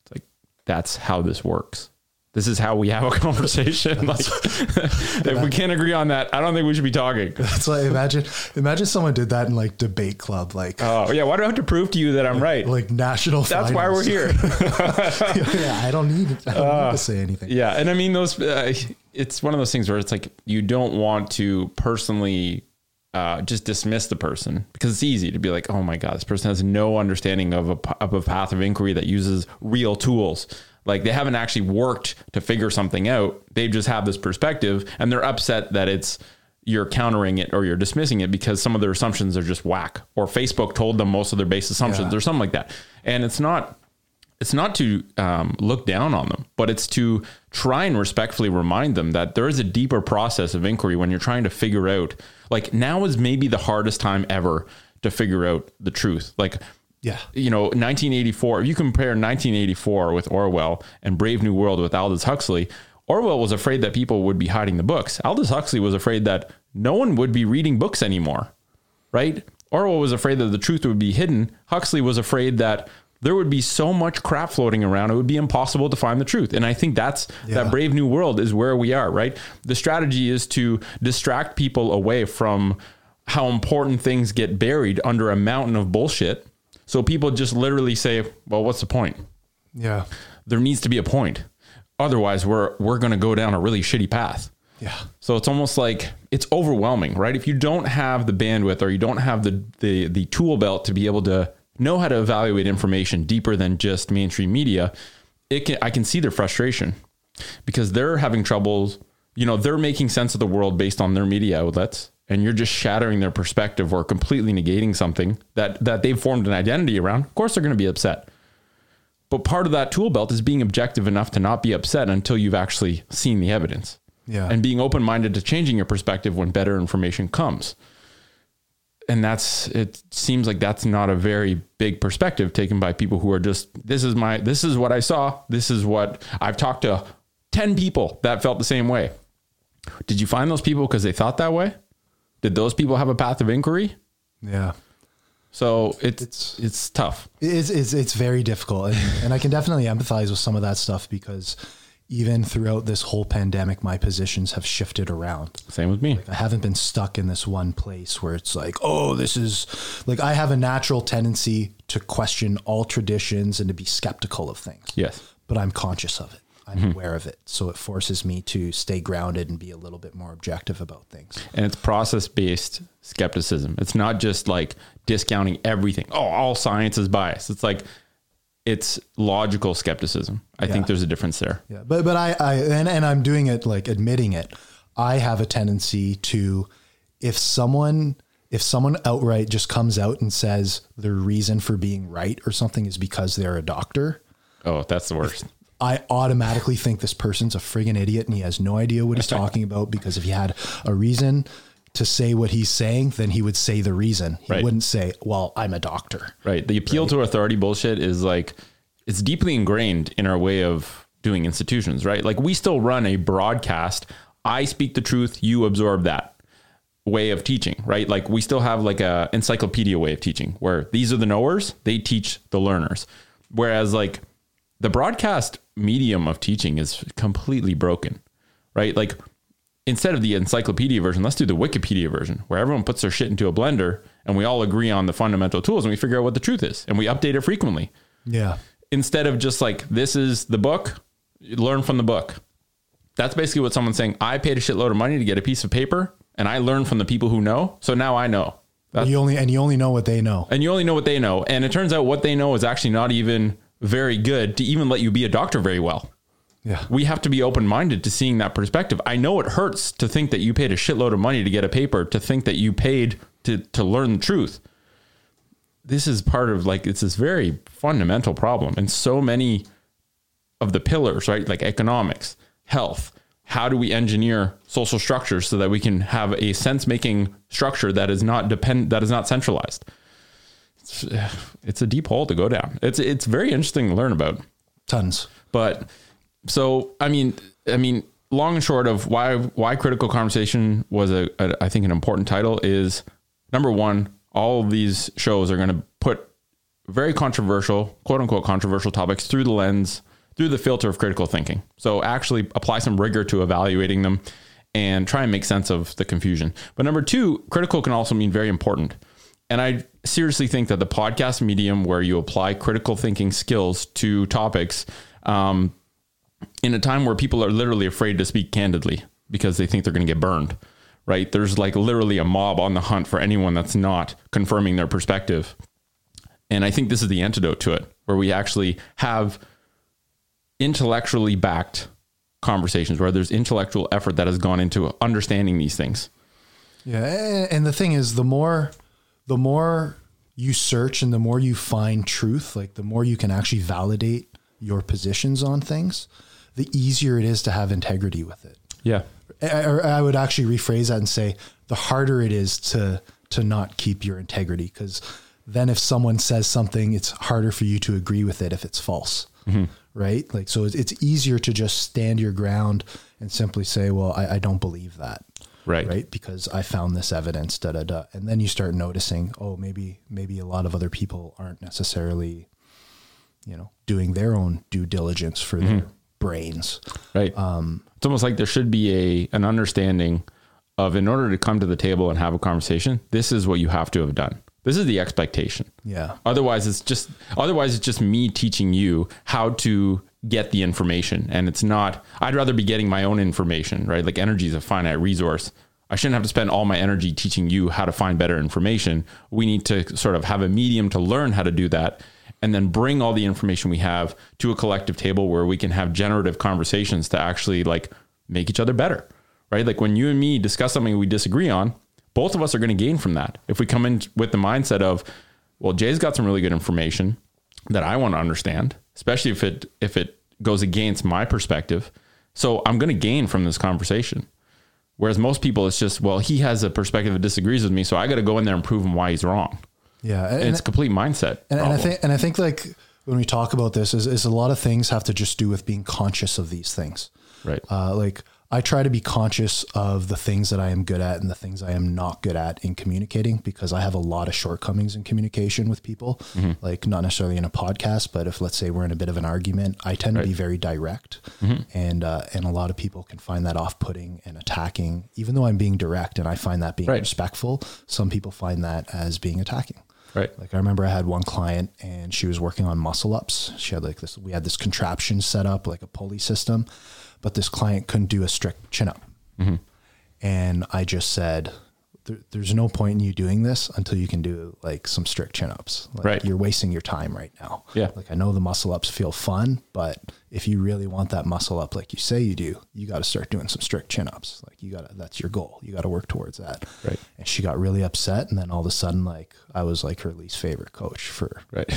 It's like that's how this works. This is how we have a conversation. like, if we can't agree on that, I don't think we should be talking. It's like imagine imagine someone did that in like debate club, like Oh yeah, why do I have to prove to you that I'm right? like national. That's why we're here. yeah, I don't need I don't need to say anything. Yeah, and I mean those. Uh, it's one of those things where it's like you don't want to personally uh, just dismiss the person because it's easy to be like, oh my god, this person has no understanding of a of a path of inquiry that uses real tools. Like they haven't actually worked to figure something out. They just have this perspective, and they're upset that it's you're countering it or you're dismissing it because some of their assumptions are just whack, or Facebook told them most of their base assumptions Yeah. or something like that. And it's not it's not to um, look down on them, but it's to try and respectfully remind them that there is a deeper process of inquiry when you're trying to figure out. Like now is maybe the hardest time ever to figure out the truth. Like Yeah. you know, 1984, if you compare 1984 with Orwell and Brave New World with Aldous Huxley, Orwell was afraid that people would be hiding the books. Aldous Huxley was afraid that no one would be reading books anymore, right? Orwell was afraid that the truth would be hidden. Huxley was afraid that there would be so much crap floating around it would be impossible to find the truth. And I think that's that Brave New World is where we are, right? The strategy is to distract people away from how important things get buried under a mountain of bullshit. So people just literally say, "Well, what's the point?" Yeah. There needs to be a point. Otherwise, we're we're going to go down a really shitty path. Yeah. So it's almost like it's overwhelming, right? If you don't have the bandwidth or you don't have the the the tool belt to be able to know how to evaluate information deeper than just mainstream media, it can I can see their frustration because they're having troubles, you know, they're making sense of the world based on their media outlets and you're just shattering their perspective or completely negating something that that they've formed an identity around. Of course they're going to be upset. But part of that tool belt is being objective enough to not be upset until you've actually seen the evidence Yeah. and being open minded to changing your perspective when better information comes. And that's it seems like that's not a very big perspective taken by people who are just this is my this is what I saw, this is what I've talked to 10 people that felt the same way. Did you find those people because they thought that way? Did those people have a path of inquiry? yeah. So it's it's, tough. It's, it's, it's very difficult. And, and I can definitely empathize with some of that stuff because even throughout this whole pandemic, my positions have shifted around. Same with me. I haven't been stuck in this one place where it's like, oh, this is like I have a natural tendency to question all traditions and to be skeptical of things. Yes. But I'm conscious of it. I'm mm-hmm. aware of it. So it forces me to stay grounded and be a little bit more objective about things. and it's process based skepticism. It's not just like discounting everything. Oh, all science is biased. It's like it's logical skepticism. I think there's a difference there. Yeah, but but I, I and, and I'm doing it like admitting it. I have a tendency to if someone if someone outright just comes out and says their reason for being right or something is because they're a doctor, Oh, that's the worst. I automatically think this person's a friggin' idiot and he has no idea what he's talking about because if he had a reason to say what he's saying, then he would say the reason. He Right. wouldn't say, "Well, I'm a doctor." Right. The appeal to authority bullshit is like it's deeply ingrained in our way of doing institutions, right? Like we still run a broadcast, I speak the truth, you absorb that way of teaching, right? Like we still have like a encyclopedia way of teaching where these are the knowers, they teach the learners. Whereas like the broadcast medium of teaching is completely broken, right? Like instead of the encyclopedia version, let's do the Wikipedia version where everyone puts their shit into a blender and we all agree on the fundamental tools and we figure out what the truth is and we update it frequently Yeah. instead of just like this is the book, learn from the book. That's basically what someone's saying. I paid a shitload of money to get a piece of paper and I learned from the people who know. So now I know. That's, You only and you only know what they know. and you only know what they know. And it turns out what they know is actually not even very good to even let you be a doctor very well. Yeah. We have to be open minded to seeing that perspective. I know it hurts to think that you paid a shitload of money to get a paper, to think that you paid to, to learn the truth. This is part of like, it's this very fundamental problem. And so many of the pillars, right? Like economics, health. How do we engineer social structures so that we can have a sense making structure that is not depend that is not centralized? It's, it's a deep hole to go down. It's it's very interesting to learn about. Tons. But so I mean, I mean, long and short of why why critical conversation was a, a I think an important title is number one. All these shows are going to put very controversial, quote unquote, controversial topics through the lens, through the filter of critical thinking. So actually apply some rigor to evaluating them and try and make sense of the confusion. But number two, critical can also mean very important. And I seriously think that the podcast medium where you apply critical thinking skills to topics um, in a time where people are literally afraid to speak candidly because they think they're going to get burned, right? There's like literally a mob on the hunt for anyone that's not confirming their perspective. And I think this is the antidote to it, where we actually have intellectually backed conversations where there's intellectual effort that has gone into understanding these things. Yeah, and the thing is, the more, the more you search and the more you find truth, like the more you can actually validate your positions on things, the easier it is to have integrity with it. Yeah. I, or I would actually rephrase that and say the harder it is to to not keep your integrity because then if someone says something, it's harder for you to agree with it if it's false, mm-hmm. right? Like so, it's, easier to just stand your ground and simply say, "Well, I, I don't believe that." Right. Right. Because I found this evidence, da da da. And then you start noticing, oh, maybe maybe a lot of other people aren't necessarily, you know, doing their own due diligence for mm-hmm. their brains. Right. Um, it's almost like there should be a an understanding of in order to come to the table and have a conversation, this is what you have to have done. This is the expectation. Yeah. Otherwise, it's just otherwise it's just me teaching you how to get the information, and it's not. I'd rather be getting my own information, right? Like energy is a finite resource. I shouldn't have to spend all my energy teaching you how to find better information. We need to sort of have a medium to learn how to do that, and then bring all the information we have to a collective table where we can have generative conversations to actually like make each other better, right? Like when you and me discuss something we disagree on, both of us are going to gain from that. If we come in with the mindset of, well, Jay's got some really good information that I want to understand, especially if it if it goes against my perspective. So I'm going to gain from this conversation. Whereas most people, it's just, well, he has a perspective that disagrees with me, so I got to go in there and prove him why he's wrong. Yeah. And, it's a complete mindset. And, and I think, and I think like when we talk about this, is, is a lot of things have to just do with being conscious of these things. right. Uh, like I try to be conscious of the things that I am good at and the things I am not good at in communicating because I have a lot of shortcomings in communication with people. Like not necessarily in a podcast, but if let's say we're in a bit of an argument, I tend to be very direct, and uh, and a lot of people can find that off-putting and attacking. Even though I'm being direct and I find that being Right. respectful, some people find that as being attacking. Right. Like I remember I had one client and she was working on muscle ups. She had like this, we had this contraption set up, like a pulley system, but this client couldn't do a strict chin up. Mm-hmm. And I just said, there, there's no point in you doing this until you can do like some strict chin ups. Like, Right. You're wasting your time right now. Yeah. Like I know the muscle ups feel fun, but if you really want that muscle up like you say you do, you got to start doing some strict chin ups. Like you got to, that's your goal. You got to work towards that. Right. And she got really upset. And then all of a sudden, like I was like her least favorite coach for, Right.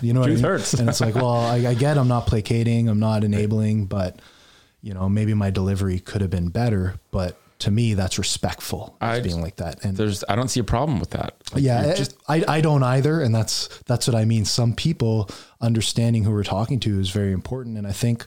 you know what I mean? hurts. And it's like, well, I, I get I'm not placating, I'm not enabling, but you know, maybe my delivery could have been better, but to me, that's respectful I- being like that. And There's, I don't see a problem with that. Like, yeah, just I, I don't either. And that's, that's what I mean. Some people understanding who we're talking to is very important. And I think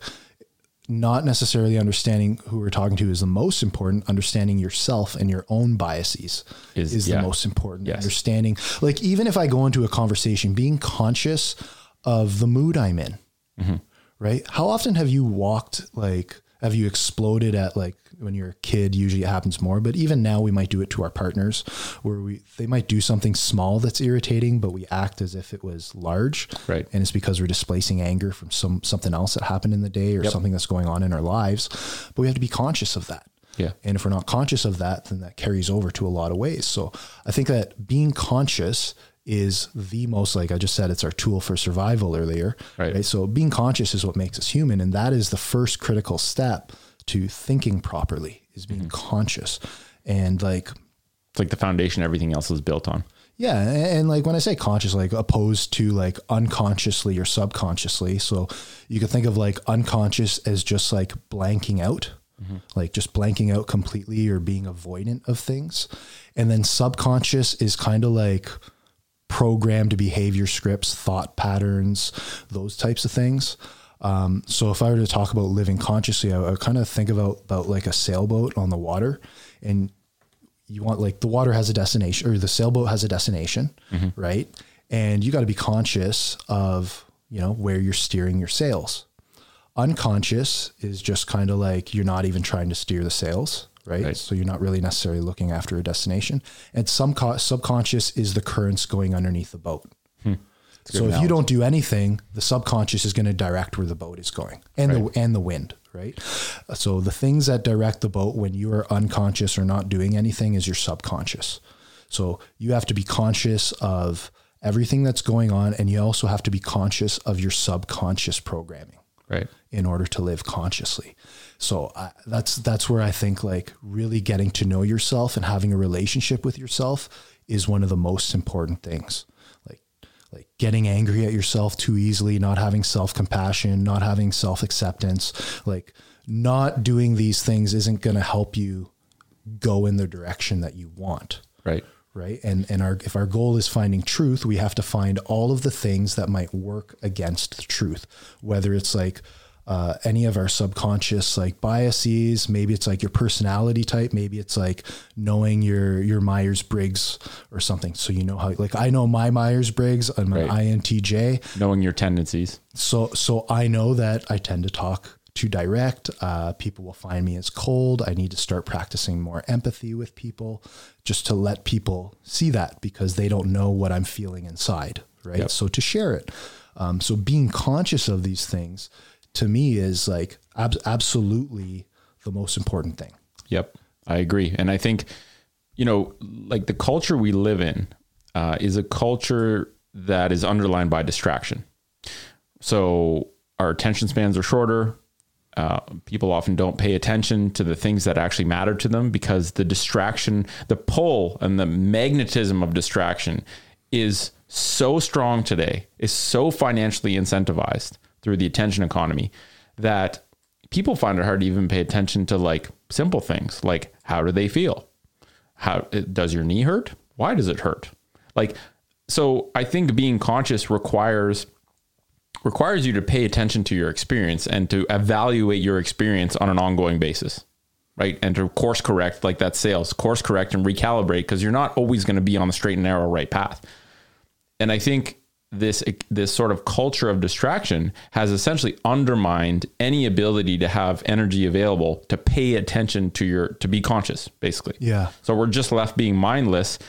not necessarily understanding who we're talking to is the most important. Understanding yourself and your own biases Is- is, yeah. the most important. Yes. Understanding, like, even if I go into a conversation, being conscious of the mood I'm in, Mm-hmm. right? How often have you walked, like, have you exploded at like when you're a kid? Usually it happens more, but even now we might do it to our partners where we, they might do something small that's irritating, but we act as if it was large. Right. And it's because we're displacing anger from some, something else that happened in the day or something that's going on in our lives. But we have to be conscious of that. Yeah. And if we're not conscious of that, then that carries over to a lot of ways. So I think that being conscious is the most, like I just said, it's our tool for survival earlier. Right. So being conscious is what makes us human. And that is the first critical step to thinking properly is being mm-hmm. conscious. And like, it's like the foundation everything else is built on. yeah, and, like when I say conscious, like opposed to like unconsciously or subconsciously. So you could think of like unconscious as just like blanking out, mm-hmm. like just blanking out completely or being avoidant of things. And then subconscious is kind of like programmed behavior scripts, thought patterns, those types of things. Um, so if I were to talk about living consciously, I, I kind of think about about like a sailboat on the water, and you want like the water has a destination or the sailboat has a destination, right? And you got to be conscious of you know where you're steering your sails. Unconscious is just kind of like you're not even trying to steer the sails, right? Right. So you're not really necessarily looking after a destination. And some co- subconscious is the currents going underneath the boat. Hmm. So if you don't do anything, the subconscious is going to direct where the boat is going and the and the wind, right? So the things that direct the boat when you are unconscious or not doing anything is your subconscious. So you have to be conscious of everything that's going on and you also have to be conscious of your subconscious programming Right. in order to live consciously. So I, that's that's where I think like really getting to know yourself and having a relationship with yourself is one of the most important things. Like like getting angry at yourself too easily, not having self compassion, not having self acceptance, like not doing these things isn't going to help you go in the direction that you want Right. right and and our if our goal is finding truth we have to find all of the things that might work against the truth whether it's like uh, any of our subconscious like biases maybe it's like your personality type maybe it's like knowing your your myers-briggs or something so you know how like i know my myers-briggs i'm an Right. intj Knowing your tendencies. so so I know that I tend to talk too direct. Uh, people will find me as cold. I need to start practicing more empathy with people, just to let people see that because they don't know what I'm feeling inside, right? Yep. So to share it. Um, so being conscious of these things to me is like ab- absolutely the most important thing. Yep, I agree. And I think, you know, like the culture we live in uh, is a culture that is underlined by distraction. So our attention spans are shorter. Uh, people often don't pay attention to the things that actually matter to them because the distraction, the pull and the magnetism of distraction is so strong today, is so financially incentivized through the attention economy that people find it hard to even pay attention to like simple things like how do they feel? How does your knee hurt? Why does it hurt? Like, so I think being conscious requires requires you to pay attention to your experience and to evaluate your experience on an ongoing basis right and to course correct like that sails course correct and recalibrate because you're not always going to be on the straight and narrow right path and i think this this sort of culture of distraction has essentially undermined any ability to have energy available to pay attention to your to be conscious basically Yeah. so we're just left being mindless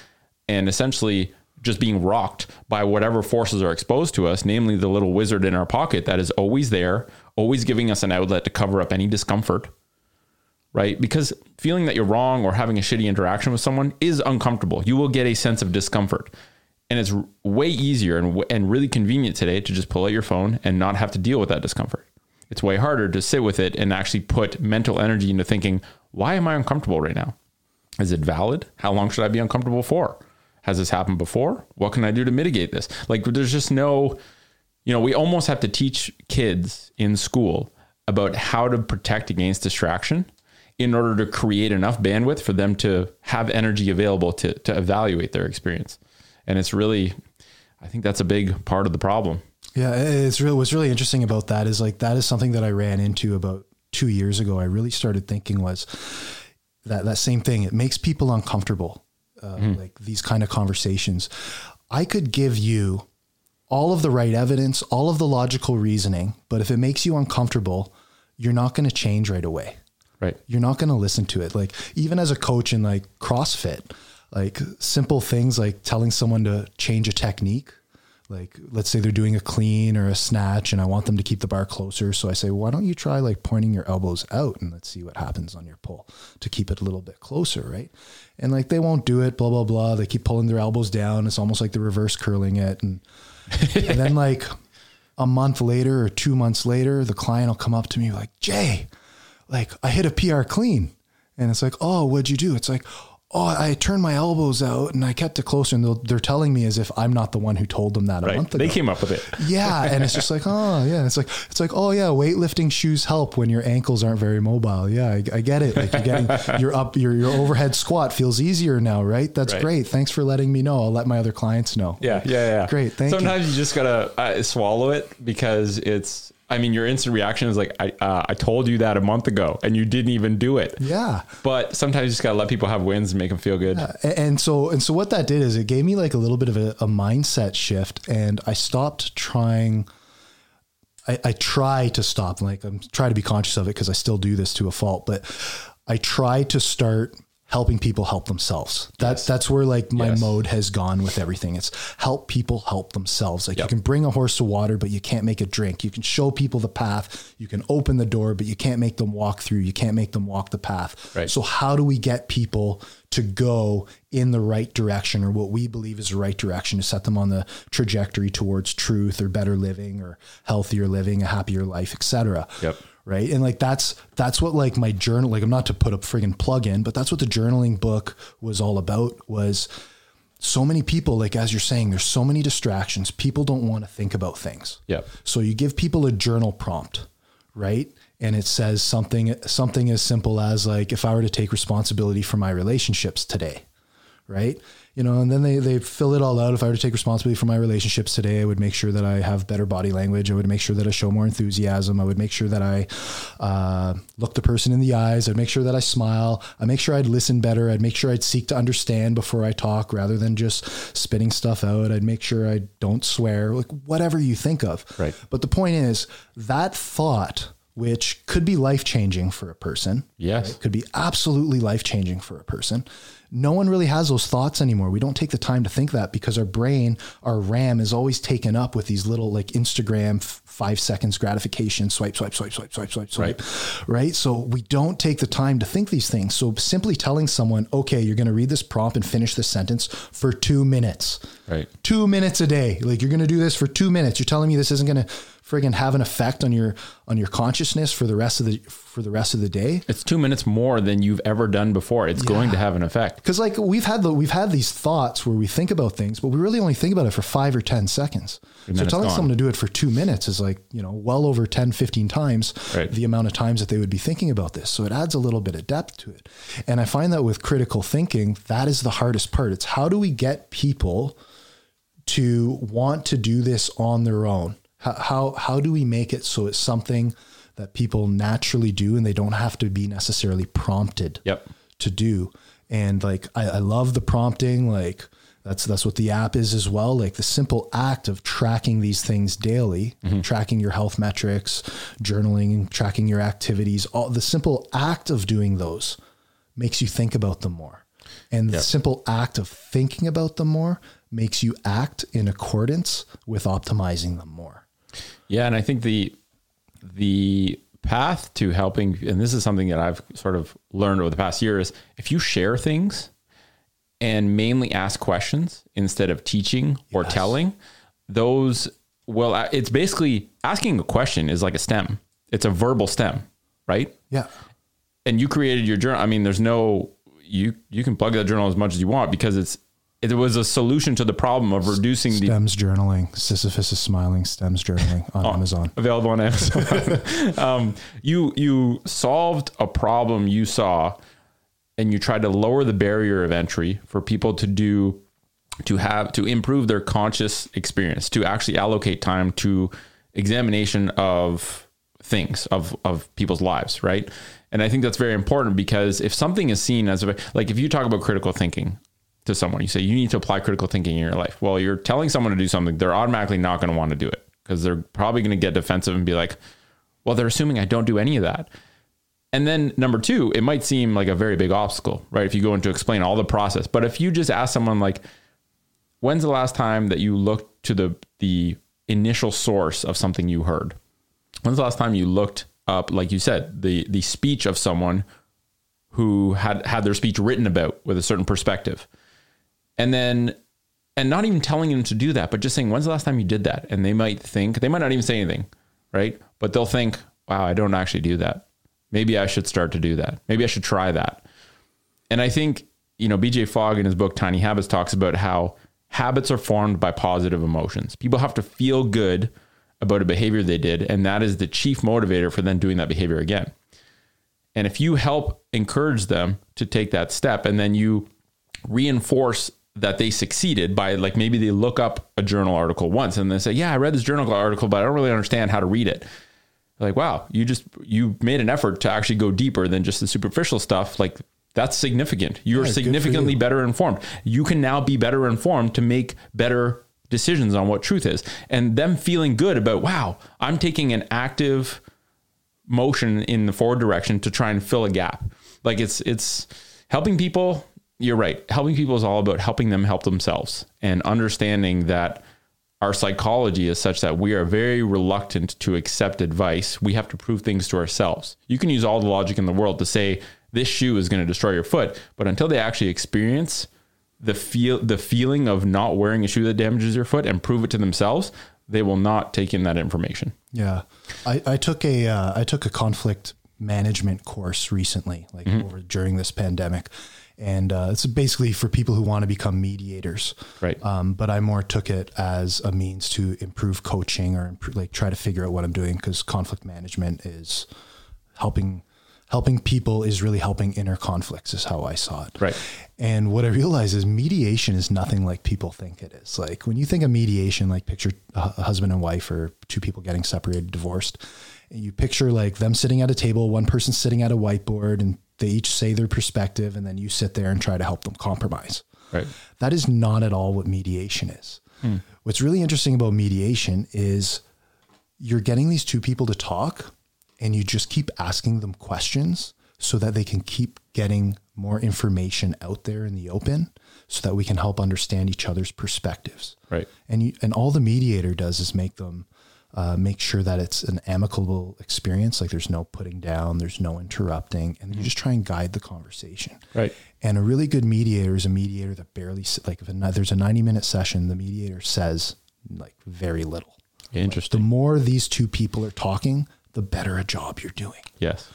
and essentially just being rocked by whatever forces are exposed to us, namely the little wizard in our pocket that is always there, always giving us an outlet to cover up any discomfort. Right? Because feeling that you're wrong or having a shitty interaction with someone is uncomfortable. You will get a sense of discomfort. And it's way easier and, and really convenient today to just pull out your phone and not have to deal with that discomfort. It's way harder to sit with it and actually put mental energy into thinking, why am I uncomfortable right now? Is it valid? How long should I be uncomfortable for? Has this happened before? What can I do to mitigate this? Like, there's just no, you know, we almost have to teach kids in school about how to protect against distraction in order to create enough bandwidth for them to have energy available to, to evaluate their experience. And it's really, I think that's a big part of the problem. Yeah, it's really what's really interesting about that is like that is something that I ran into about two years ago. I really started thinking was that that same thing. It makes people uncomfortable, uh, like these kind of conversations. I could give you all of the right evidence, all of the logical reasoning, but if it makes you uncomfortable, you're not going to change right away Right. you're not going to listen to it. Like even as a coach in like CrossFit, like simple things like telling someone to change a technique. Like let's say they're doing a clean or a snatch and I want them to keep the bar closer. So I say, why don't you try like pointing your elbows out and let's see what happens on your pull to keep it a little bit closer, right? And like they won't do it, blah, blah, blah. They keep pulling their elbows down. It's almost like they're reverse curling it. And and then like a month later or two months later, the client will come up to me like, Jay, like I hit a PR clean. And it's like, oh, what'd you do? It's like, oh, I turned my elbows out and I kept it closer. And they're telling me as if I'm not the one who told them that a Right. month ago. They came up with it. yeah. And it's just like, oh, yeah. It's like, it's like, oh, yeah, weightlifting shoes help when your ankles aren't very mobile. Yeah, I, I get it. Like you're getting, your up, your, your overhead squat feels easier now, right? That's Right. great. Thanks for letting me know. I'll let my other clients know. Yeah, yeah, yeah. Great, thank you. Sometimes you. just gotta uh, swallow it because it's. I mean, your instant reaction is like, I, uh, I told you that a month ago, and you didn't even do it. Yeah. But sometimes you just gotta let people have wins and make them feel good. A- And so, and so what that did is it gave me like a little bit of a, a mindset shift and I stopped trying. I, I try to stop, like I'm trying to be conscious of it because I still do this to a fault, but I try to start helping people help themselves. That's, that's where like my Yes. mode has gone with everything. It's help people help themselves. Like you can bring a horse to water, but you can't make it drink. You can show people the path. You can open the door, but you can't make them walk through. You can't make them walk the path. Right. So how do we get people to go in the right direction or what we believe is the right direction to set them on the trajectory towards truth or better living or healthier living, a happier life, etc. Yep. Right. And like that's that's what like my journal like I'm not to put a friggin' plug in, but that's what the journaling book was all about was so many people, like as you're saying, there's so many distractions. People don't want to think about things. Yep. So you give people a journal prompt, right? And it says something something as simple as like if I were to take responsibility for my relationships today, right? You know, and then they they fill it all out. If I were to take responsibility for my relationships today, I would make sure that I have better body language. I would make sure that I show more enthusiasm. I would make sure that I uh, look the person in the eyes. I'd make sure that I smile. I make sure I'd listen better. I'd make sure I'd seek to understand before I talk, rather than just spitting stuff out. I'd make sure I don't swear. Like whatever you think of. Right. But the point is that thought, which could be life changing for a person, Yes. could be absolutely life changing for a person. No one really has those thoughts anymore. We don't take the time to think that because our brain, our RAM is always taken up with these little like Instagram f- five seconds gratification, swipe, swipe, swipe, swipe, swipe, swipe, swipe. Right. So we don't take the time to think these things. So simply telling someone, okay, you're going to read this prompt and finish this sentence for two minutes. Right. Two minutes a day. Like you're going to do this for two minutes. You're telling me this isn't going to friggin' have an effect on your on your consciousness for the rest of the for the rest of the day. It's two minutes more than you've ever done before. It's going to have an effect. Because like we've had the we've had these thoughts where we think about things, but we really only think about it for five or ten seconds. So telling gone. someone to do it for two minutes is like, you know, well over 10, 15 times Right. the amount of times that they would be thinking about this. So it adds a little bit of depth to it. And I find that with critical thinking, that is the hardest part. It's how do we get people to want to do this on their own? How, how, how do we make it so it's something that people naturally do and they don't have to be necessarily prompted Yep. to do? And like, I, I love the prompting. Like that's, that's what the app is as well. Like the simple act of tracking these things daily, mm-hmm. tracking your health metrics, journaling, tracking your activities, all the simple act of doing those makes you think about them more. And the simple act of thinking about them more makes you act in accordance with optimizing them more. Yeah, and I think the the path to helping, and this is something that I've sort of learned over the past year, is if you share things and mainly ask questions instead of teaching or telling, those well, it's basically asking a question is like a stem. It's a verbal stem, right? Yeah. and you created your journal. I mean, there's no you you can plug that journal as much as you want because it's it was a solution to the problem of reducing the Stems journaling. Sisyphus is smiling. Stems journaling on Amazon. available on Amazon. um, you you solved a problem you saw, and you tried to lower the barrier of entry for people to do to have to improve their conscious experience, to actually allocate time to examination of things of of people's lives, right? And I think that's very important because if something is seen as a, like if you talk about critical thinking to someone, you say you need to apply critical thinking in your life. Well, you're telling someone to do something, they're automatically not going to want to do it because they're probably going to get defensive and be like, well, they're assuming I don't do any of that. And then number two, it might seem like a very big obstacle, right? If you go into explain all the process. But if you just ask someone like, when's the last time that you looked to the the initial source of something you heard? When's the last time you looked up, like you said, the the speech of someone who had had their speech written about with a certain perspective? And then and not even telling them to do that, but just saying, when's the last time you did that? And they might think, they might not even say anything, right? But they'll think, wow, I don't actually do that. Maybe I should start to do that. Maybe I should try that. And I think, you know, BJ Fogg in his book Tiny Habits talks about how habits are formed by positive emotions. People have to feel good about a behavior they did, and that is the chief motivator for them doing that behavior again. And if you help encourage them to take that step and then you reinforce that they succeeded by like maybe they look up a journal article once and they say, "Yeah, I read this journal article, but I don't really understand how to read it." Like, wow, you just you made an effort to actually go deeper than just the superficial stuff. Like that's significant. You're Yeah, significantly you. better informed. You can now be better informed to make better decisions on what truth is. And them feeling good about, wow, I'm taking an active motion in the forward direction to try and fill a gap. Like it's it's helping people. You're right. Helping people is all about helping them help themselves and understanding that our psychology is such that we are very reluctant to accept advice. We have to prove things to ourselves. You can use all the logic in the world to say this shoe is going to destroy your foot, but until they actually experience the feel the feeling of not wearing a shoe that damages your foot and prove it to themselves, they will not take in that information. Yeah, I, I took a uh, I took a conflict management course recently, like over during this pandemic, And uh, it's basically for people who want to become mediators. Right. Um, but I more took it as a means to improve coaching or improve, like try to figure out what I'm doing because conflict management is helping helping people is really helping inner conflicts is how I saw it. Right. And what I realized is mediation is nothing like people think it is. Like when you think of mediation, like picture a husband and wife or two people getting separated, divorced. And you picture like them sitting at a table, one person sitting at a whiteboard, and they each say their perspective, and then you sit there and try to help them compromise. Right. That is not at all what mediation is. Hmm. What's really interesting about mediation is you're getting these two people to talk and you just keep asking them questions so that they can keep getting more information out there in the open so that we can help understand each other's perspectives. Right. And you, and all the mediator does is make them uh, make sure that it's an amicable experience. Like there's no putting down, there's no interrupting, and you just try and guide the conversation. Right. And a really good mediator is a mediator that barely like if there's a 90 minute session, the mediator says like very little. Interesting. The more these two people are talking, the better a job you're doing. Yes.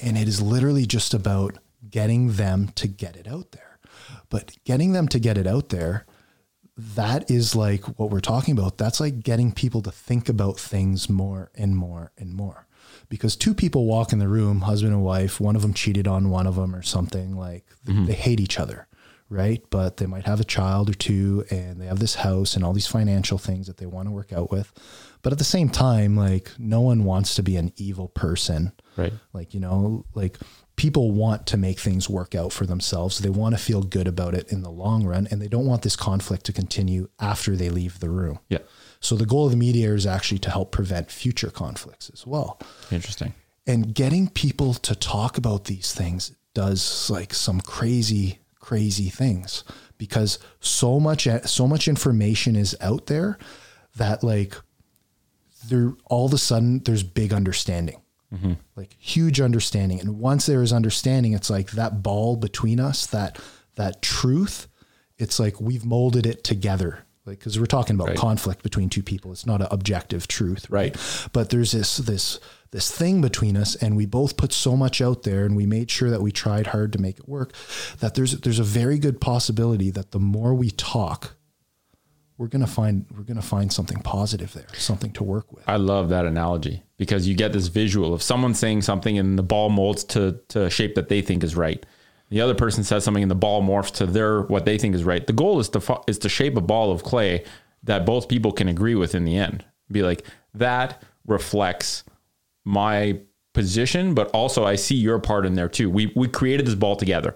And it is literally just about getting them to get it out there. But getting them to get it out there, that is like what we're talking about. That's like getting people to think about things more and more and more. Because two people walk in the room, husband and wife, one of them cheated on one of them or something, like th- mm-hmm. they hate each other, right? But they might have a child or two and they have this house and all these financial things that they want to work out with. But at the same time, like no one wants to be an evil person Right. like, you know, like people want to make things work out for themselves. They want to feel good about it in the long run, and they don't want this conflict to continue after they leave the room. Yeah. So the goal of the mediator is actually to help prevent future conflicts as well. Interesting. And getting people to talk about these things does like some crazy, crazy things because so much, so much information is out there that like there all of a sudden there's big understanding, Mm-hmm. like huge understanding. And once there is understanding, it's like that ball between us, that, that truth, it's like we've molded it together. Like, cause we're talking about Right. conflict between two people. It's not an objective truth. Right. But there's this, this, this thing between us and we both put so much out there and we made sure that we tried hard to make it work that there's, there's a very good possibility that the more we talk, we're going to find, we're going to find something positive there, something to work with. I love that analogy because you get this visual of someone saying something and the ball molds to to a shape that they think is right. The other person says something and the ball morphs to their what they think is right. The goal is to is to shape a ball of clay that both people can agree with in the end. Be like that reflects my position, but also I see your part in there too. We we created this ball together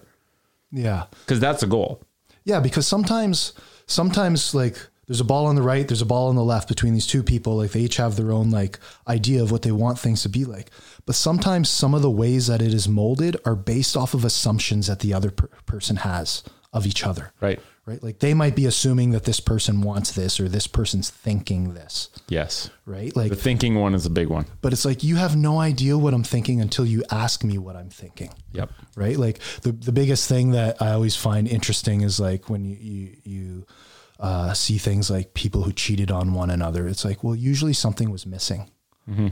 Yeah. because that's the goal. Yeah, because sometimes, sometimes like there's a ball on the right, there's a ball on the left between these two people. Like they each have their own like idea of what they want things to be like. But sometimes some of the ways that it is molded are based off of assumptions that the other per- person has of each other. Right. Right. Like they might be assuming that this person wants this or this person's thinking this. Yes. Right. Like, The thinking one is a big one. but it's like you have no idea what I'm thinking until you ask me what I'm thinking Yep. right? Like the the biggest thing that I always find interesting is like when you you, you uh, see things like people who cheated on one another. It's like, well, usually something was missing,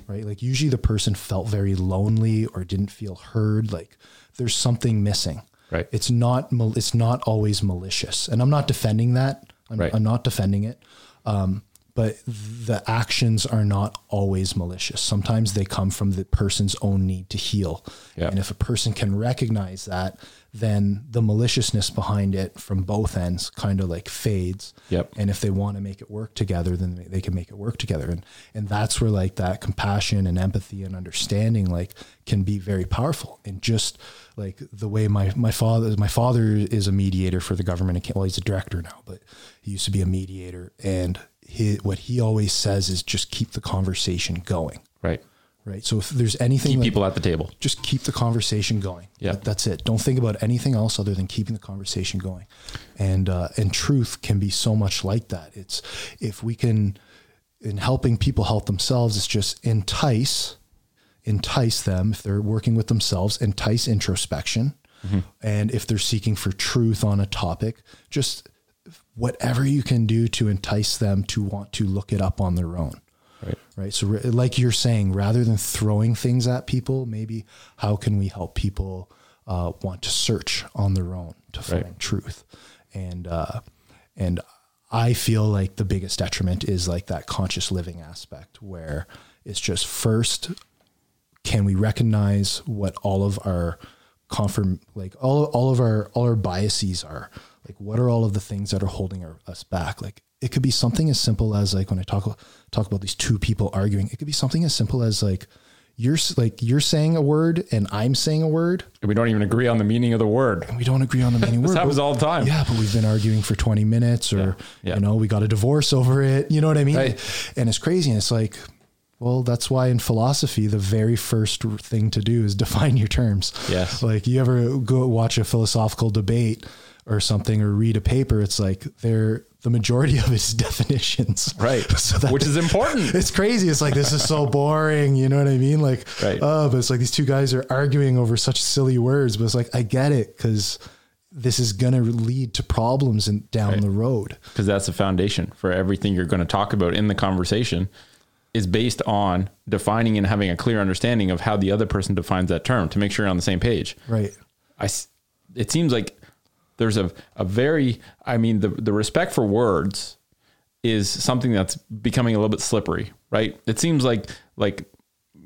right? Like usually the person felt very lonely or didn't feel heard. Like there's something missing. Right. It's not it's not always malicious, and I'm not defending that. I'm, Right. I'm not defending it. Um, but the actions are not always malicious. Sometimes they come from the person's own need to heal. Yeah. And if a person can recognize that, then the maliciousness behind it from both ends kind of like fades. Yep. And if they want to make it work together, then they- can make it work together. And and that's where like that compassion and empathy and understanding like can be very powerful. And just like the way my my father my father is a mediator for the government. Well, he's a director now, but he used to be a mediator. And he, what he always says is just keep the conversation going. Right. Right. So if there's anything Keep like- people at the table. just keep the conversation going. Yeah. That- that's it. Don't think about anything else other than keeping the conversation going. And uh, and truth can be so much like that. It's if we can in helping people help themselves, it's just entice entice them if they're working with themselves, entice introspection. And if they're seeking for truth on a topic, just whatever you can do to entice them to want to look it up on their own Right. right so re- like you're saying rather than throwing things at people maybe how can we help people uh, want to search on their own to find truth. And uh, and I feel like the biggest detriment is like that conscious living aspect where it's just first can we recognize what all of our confirm like all all of our all our biases are like what are all of the things that are holding our, us back like it could be something as simple as like when i talk talk about these two people arguing it could be something as simple as like you're like you're saying a word and i'm saying a word And we don't even agree on the meaning of the word. and we don't agree on the meaning of the word This happens but- all the time. yeah but we've been arguing for 20 minutes or Yeah. you know we got a divorce over it you know what i mean Right. and it's crazy and it's like well that's why in philosophy the very first thing to do is define your terms Yes. like you ever go watch a philosophical debate or something or read a paper it's like they're the majority of its definitions Right. so that Which is important. it's crazy. It's like this is so boring. You know what I mean? Like, Right. oh, but it's like these two guys are arguing over such silly words. But it's like I get it because this is gonna lead to problems in, down the road. because that's the foundation for everything you're going to talk about in the conversation is based on defining and having a clear understanding of how the other person defines that term to make sure you're on the same page. Right. I, it seems like there's a, a very, I mean, the, the respect for words is something that's becoming a little bit slippery, right? It seems like, like,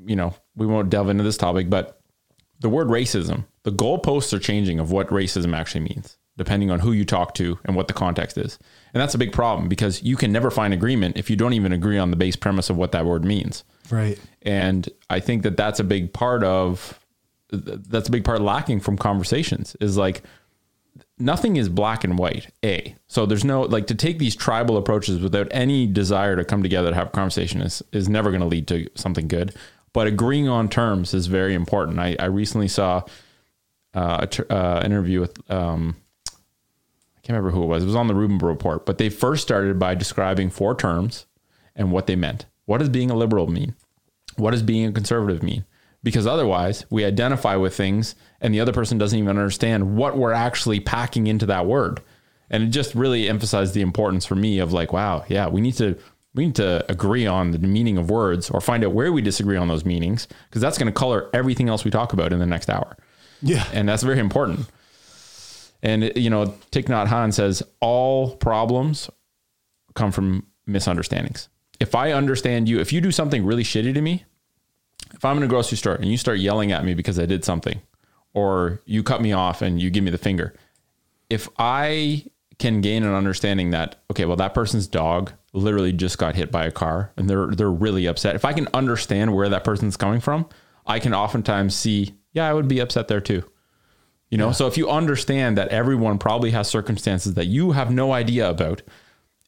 you know, we won't delve into this topic, but the word racism, the goalposts are changing of what racism actually means, depending on who you talk to and what the context is. And that's a big problem because you can never find agreement if you don't even agree on the base premise of what that word means. Right. And I think that that's a big part of that's a big part lacking from conversations is like nothing is black and white. A. So there's no like to take these tribal approaches without any desire to come together to have a conversation is is never going to lead to something good. But agreeing on terms is very important. I, I recently saw uh, a tr- uh, interview with um, I can't remember who it was. It was on the Rubin report. But they first started by describing four terms and what they meant. What does being a liberal mean? What does being a conservative mean? Because otherwise, we identify with things and the other person doesn't even understand what we're actually packing into that word. And it just really emphasized the importance for me of like, wow, yeah, we need to we need to agree on the meaning of words or find out where we disagree on those meanings because that's going to color everything else we talk about in the next hour. Yeah. And that's very important. And you know, Thich Nhat Hanh says all problems come from misunderstandings. If I understand you, if you do something really shitty to me, if I'm in a grocery store and you start yelling at me because I did something, or you cut me off and you give me the finger, if I can gain an understanding that okay, well that person's dog literally just got hit by a car and they're they're really upset. If I can understand where that person's coming from, I can oftentimes see, yeah, I would be upset there too. You know, so if you understand that everyone probably has circumstances that you have no idea about,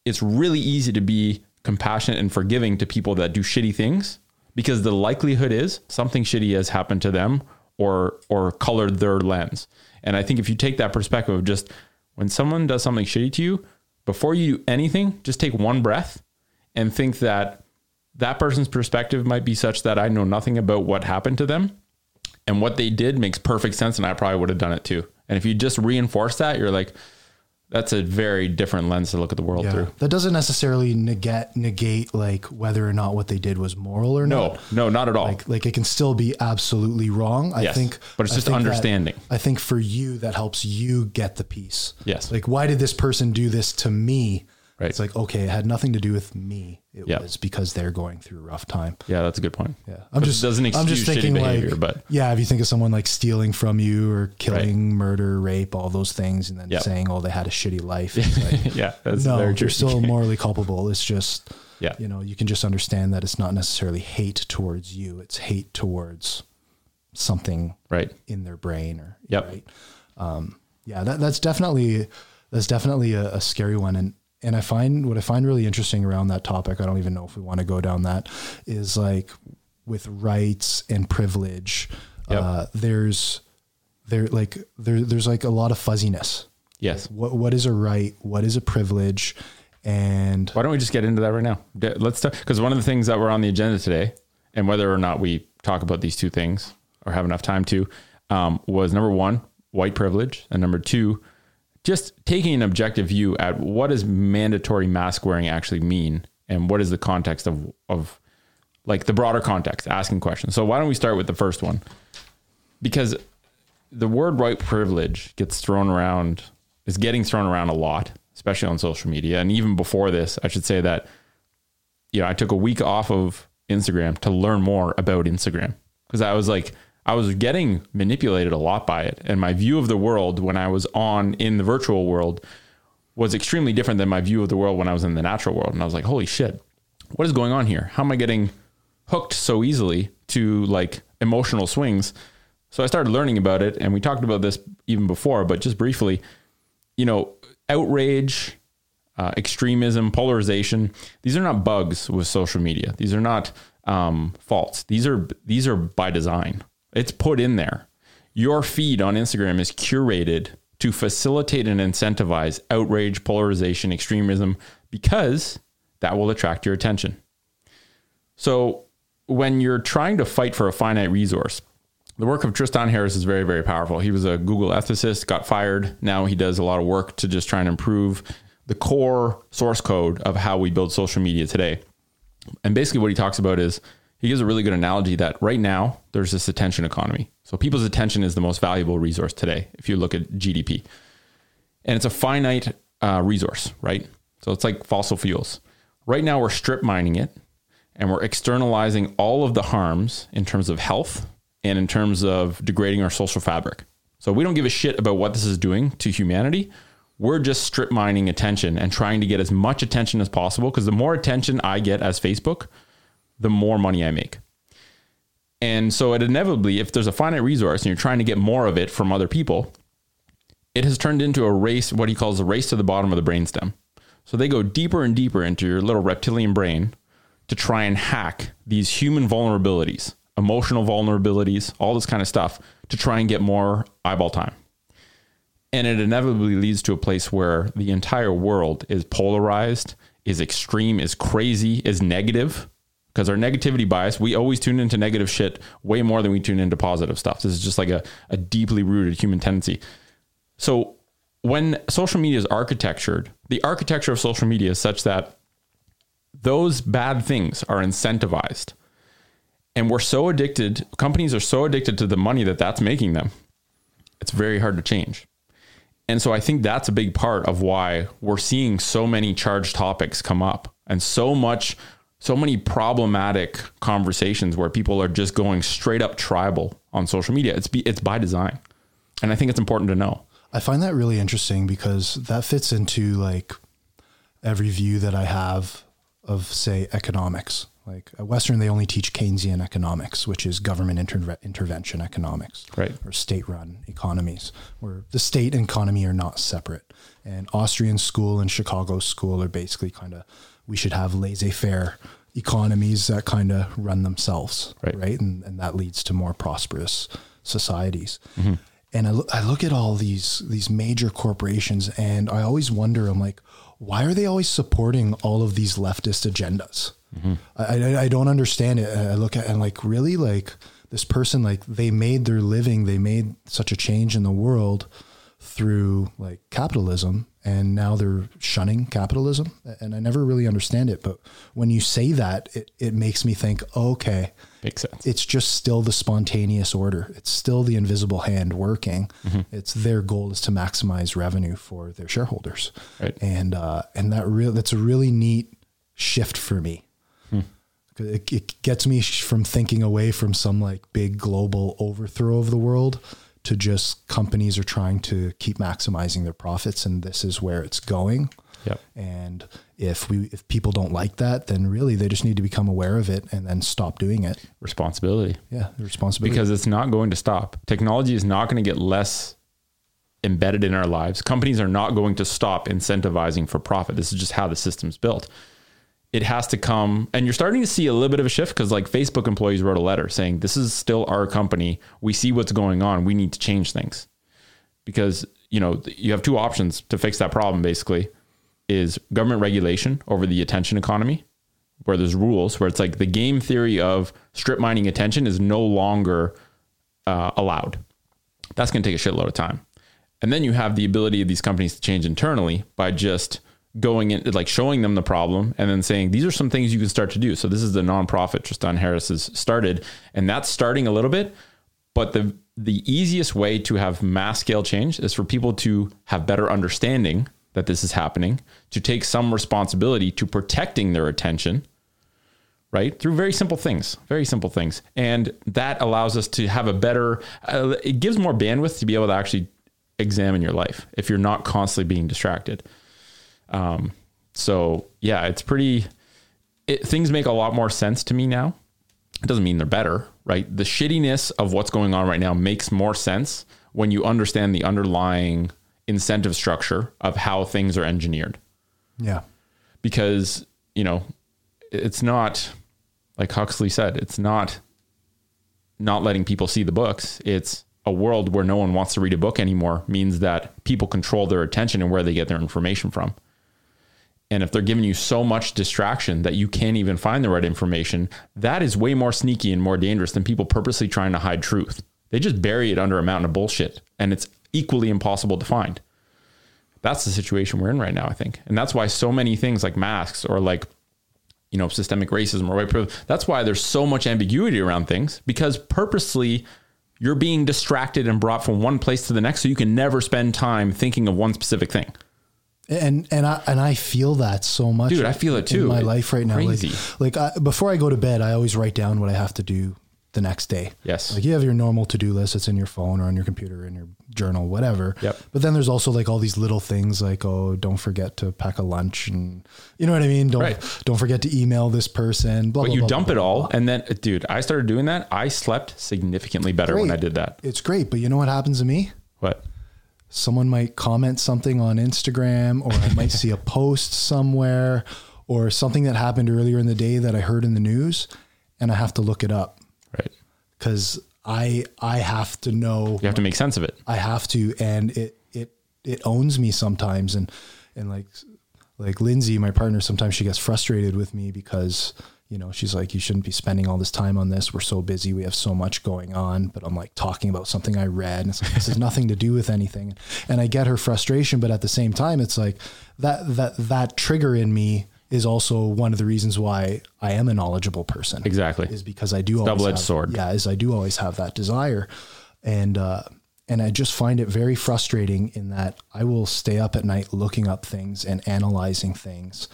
it's really easy to be compassionate and forgiving to people that do shitty things because the likelihood is something shitty has happened to them or or colored their lens. And I think if you take that perspective of just when someone does something shitty to you, before you do anything, just take one breath and think that that person's perspective might be such that I know nothing about what happened to them and what they did makes perfect sense and I probably would have done it too. And if you just reinforce that, you're like that's a very different lens to look at the world Yeah. through. That doesn't necessarily negate negate like whether or not what they did was moral or No, not. no, not at all. Like like it can still be absolutely wrong. I Yes, think but it's I just think that- understanding. I think for you that helps you get the peace. Yes. Like why did this person do this to me? Right. It's like okay, it had nothing to do with me. It Yeah. was because they're going through a rough time. yeah, that's a good point. Yeah, I'm it just doesn't I'm just excuse thinking behavior, like, but- yeah, if you think of someone like stealing from you or killing, murder, rape, all those things, and then Yep. saying, "Oh, they had a shitty life," like, Yeah, that's no, very you're still morally culpable. It's just, Yeah. you know, you can just understand that it's not necessarily hate towards you; it's hate towards something Right. in their brain or Yep. right. Um, yeah, that, that's definitely that's definitely a, a scary one, and and I find what I find really interesting around that topic. I don't even know if we want to go down that. Is like with rights and privilege. Yep. Uh, there's there like there there's like a lot of fuzziness. Yes. What what is a right? What is a privilege? And Why don't we just get into that right now? Let's talk because one of the things that were on the agenda today, and whether or not we talk about these two things or have enough time to, um, was number one, white privilege, and number two, just taking an objective view at what does mandatory mask wearing actually mean, and what is the context of of like the broader context, asking questions. So why don't we start with the first one? Because the word white privilege gets thrown around, is getting thrown around a lot, especially on social media. And even before this, I should say that, you know, I took a week off of Instagram to learn more about Instagram because I was like, I was getting manipulated a lot by it. And my view of the world when I was on in the virtual world was extremely different than my view of the world when I was in the natural world. And I was like, holy shit, what is going on here? How am I getting hooked so easily to like emotional swings? So I started learning about it. And we talked about this even before, but just briefly, you know, outrage, uh, extremism, polarization, these are not bugs with social media. These are not um, faults. These are these are by design. It's put in there. Your feed on Instagram is curated to facilitate and incentivize outrage, polarization, extremism, because that will attract your attention. So when you're trying to fight for a finite resource, the work of Tristan Harris is very, very powerful. He was a Google ethicist, got fired. Now he does a lot of work to just try and improve the core source code of how we build social media today. And basically, what he talks about is he gives a really good analogy that right now there's this attention economy. So people's attention is the most valuable resource today if you look at GDP. And it's a finite uh, resource, right? So it's like fossil fuels. Right now we're strip mining it and we're externalizing all of the harms in terms of health and in terms of degrading our social fabric. So we don't give a shit about what this is doing to humanity. We're just strip mining attention and trying to get as much attention as possible because the more attention I get as Facebook, the more money I make. And so it inevitably, if there's a finite resource and you're trying to get more of it from other people, it has turned into a race, what he calls a race to the bottom of the brainstem. So they go deeper and deeper into your little reptilian brain to try and hack these human vulnerabilities, emotional vulnerabilities, all this kind of stuff to try and get more eyeball time. And it inevitably leads to a place where the entire world is polarized, is extreme, is crazy, is negative because our negativity bias, we always tune into negative shit way more than we tune into positive stuff. This is just like a, a deeply rooted human tendency. So when social media is architectured, the architecture of social media is such that those bad things are incentivized. And we're so addicted, companies are so addicted to the money that that's making them. It's very hard to change. And so I think that's a big part of why we're seeing so many charged topics come up and so much so many problematic conversations where people are just going straight up tribal on social media. It's be, it's by design. And I think it's important to know. I find that really interesting because that fits into like every view that I have of say economics. Like at Western, they only teach Keynesian economics, which is government inter- intervention economics, right? Or state-run economies, where the state and economy are not separate. And Austrian school and Chicago school are basically kind of we should have laissez-faire economies that kind of run themselves, right? right? And, and that leads to more prosperous societies. Mm-hmm. And I, lo- I look at all these these major corporations, and I always wonder, I'm like, why are they always supporting all of these leftist agendas? Mm-hmm. I, I, I don't understand it. I look at and like really like this person like they made their living, they made such a change in the world through like capitalism and now they're shunning capitalism and i never really understand it but when you say that it, it makes me think okay makes sense it's just still the spontaneous order it's still the invisible hand working mm-hmm. it's their goal is to maximize revenue for their shareholders right. and uh, and that real that's a really neat shift for me hmm. it, it gets me from thinking away from some like big global overthrow of the world to just companies are trying to keep maximizing their profits and this is where it's going. Yep. And if we if people don't like that, then really they just need to become aware of it and then stop doing it. Responsibility. Yeah, responsibility. Because it's not going to stop. Technology is not going to get less embedded in our lives. Companies are not going to stop incentivizing for profit. This is just how the system's built it has to come and you're starting to see a little bit of a shift because like facebook employees wrote a letter saying this is still our company. We see what's going on. We need to change things. Because you know you have two options to fix that problem basically is government regulation over the attention economy where there's rules where it's like the game theory of strip mining attention is no longer uh, allowed. That's going to take a shitload of time. And then you have the ability of these companies to change internally by just going in like showing them the problem and then saying these are some things you can start to do so this is the nonprofit tristan harris has started and that's starting a little bit but the the easiest way to have mass scale change is for people to have better understanding that this is happening, to take some responsibility to protecting their attention, right? Through very simple things, very simple things. And that allows us to have a better, uh, it gives more bandwidth to be able to actually examine your life if you're not constantly being distracted. Um, so yeah, it's pretty, it, things make a lot more sense to me now. It doesn't mean they're better, right? The shittiness of what's going on right now makes more sense when you understand the underlying incentive structure of how things are engineered. Yeah. Because, you know, it's not like Huxley said, it's not not letting people see the books. It's a world where no one wants to read a book anymore means that people control their attention and where they get their information from. And if they're giving you so much distraction that you can't even find the right information, that is way more sneaky and more dangerous than people purposely trying to hide truth. They just bury it under a mountain of bullshit and it's equally impossible to find. That's the situation we're in right now, I think. And that's why so many things like masks or like, you know, systemic racism or white privilege, that's why there's so much ambiguity around things because purposely you're being distracted and brought from one place to the next so you can never spend time thinking of one specific thing. And and I and I feel that so much, Dude, I feel it too. in my It's life right now. crazy. Like, like I, before I go to bed, I always write down what I have to do the next day. Yes. like you have your normal to do list. It's in your phone or on your computer, in your journal, whatever. Yep. But then there's also like all these little things, like oh, don't forget to pack a lunch, and you know what I mean. Don't Right. don't forget to email this person. Blah, But blah, you blah, dump it all. And then, dude, I started doing that. I slept significantly better when I did that. It's great, but you know what happens to me? What? Someone might comment something on Instagram or I might see a post somewhere or something that happened earlier in the day that I heard in the news and I have to look it up Right. cuz I I have to know You have to make sense of it. I have to and it it it owns me sometimes and and like like Lindsay my partner sometimes she gets frustrated with me because you know she's like you shouldn't be spending all this time on this. We're so busy. We have so much going on. But I'm like talking about something I read and it's like, this has nothing to do with anything. And I get her frustration but at the same time it's like that that that trigger in me is also one of the reasons why I am a knowledgeable person. Exactly. is because I do always double-edged have- sword. Yeah, is I do always have that desire, and uh, and I just find it very frustrating in that I will stay up at night looking up things and analyzing things,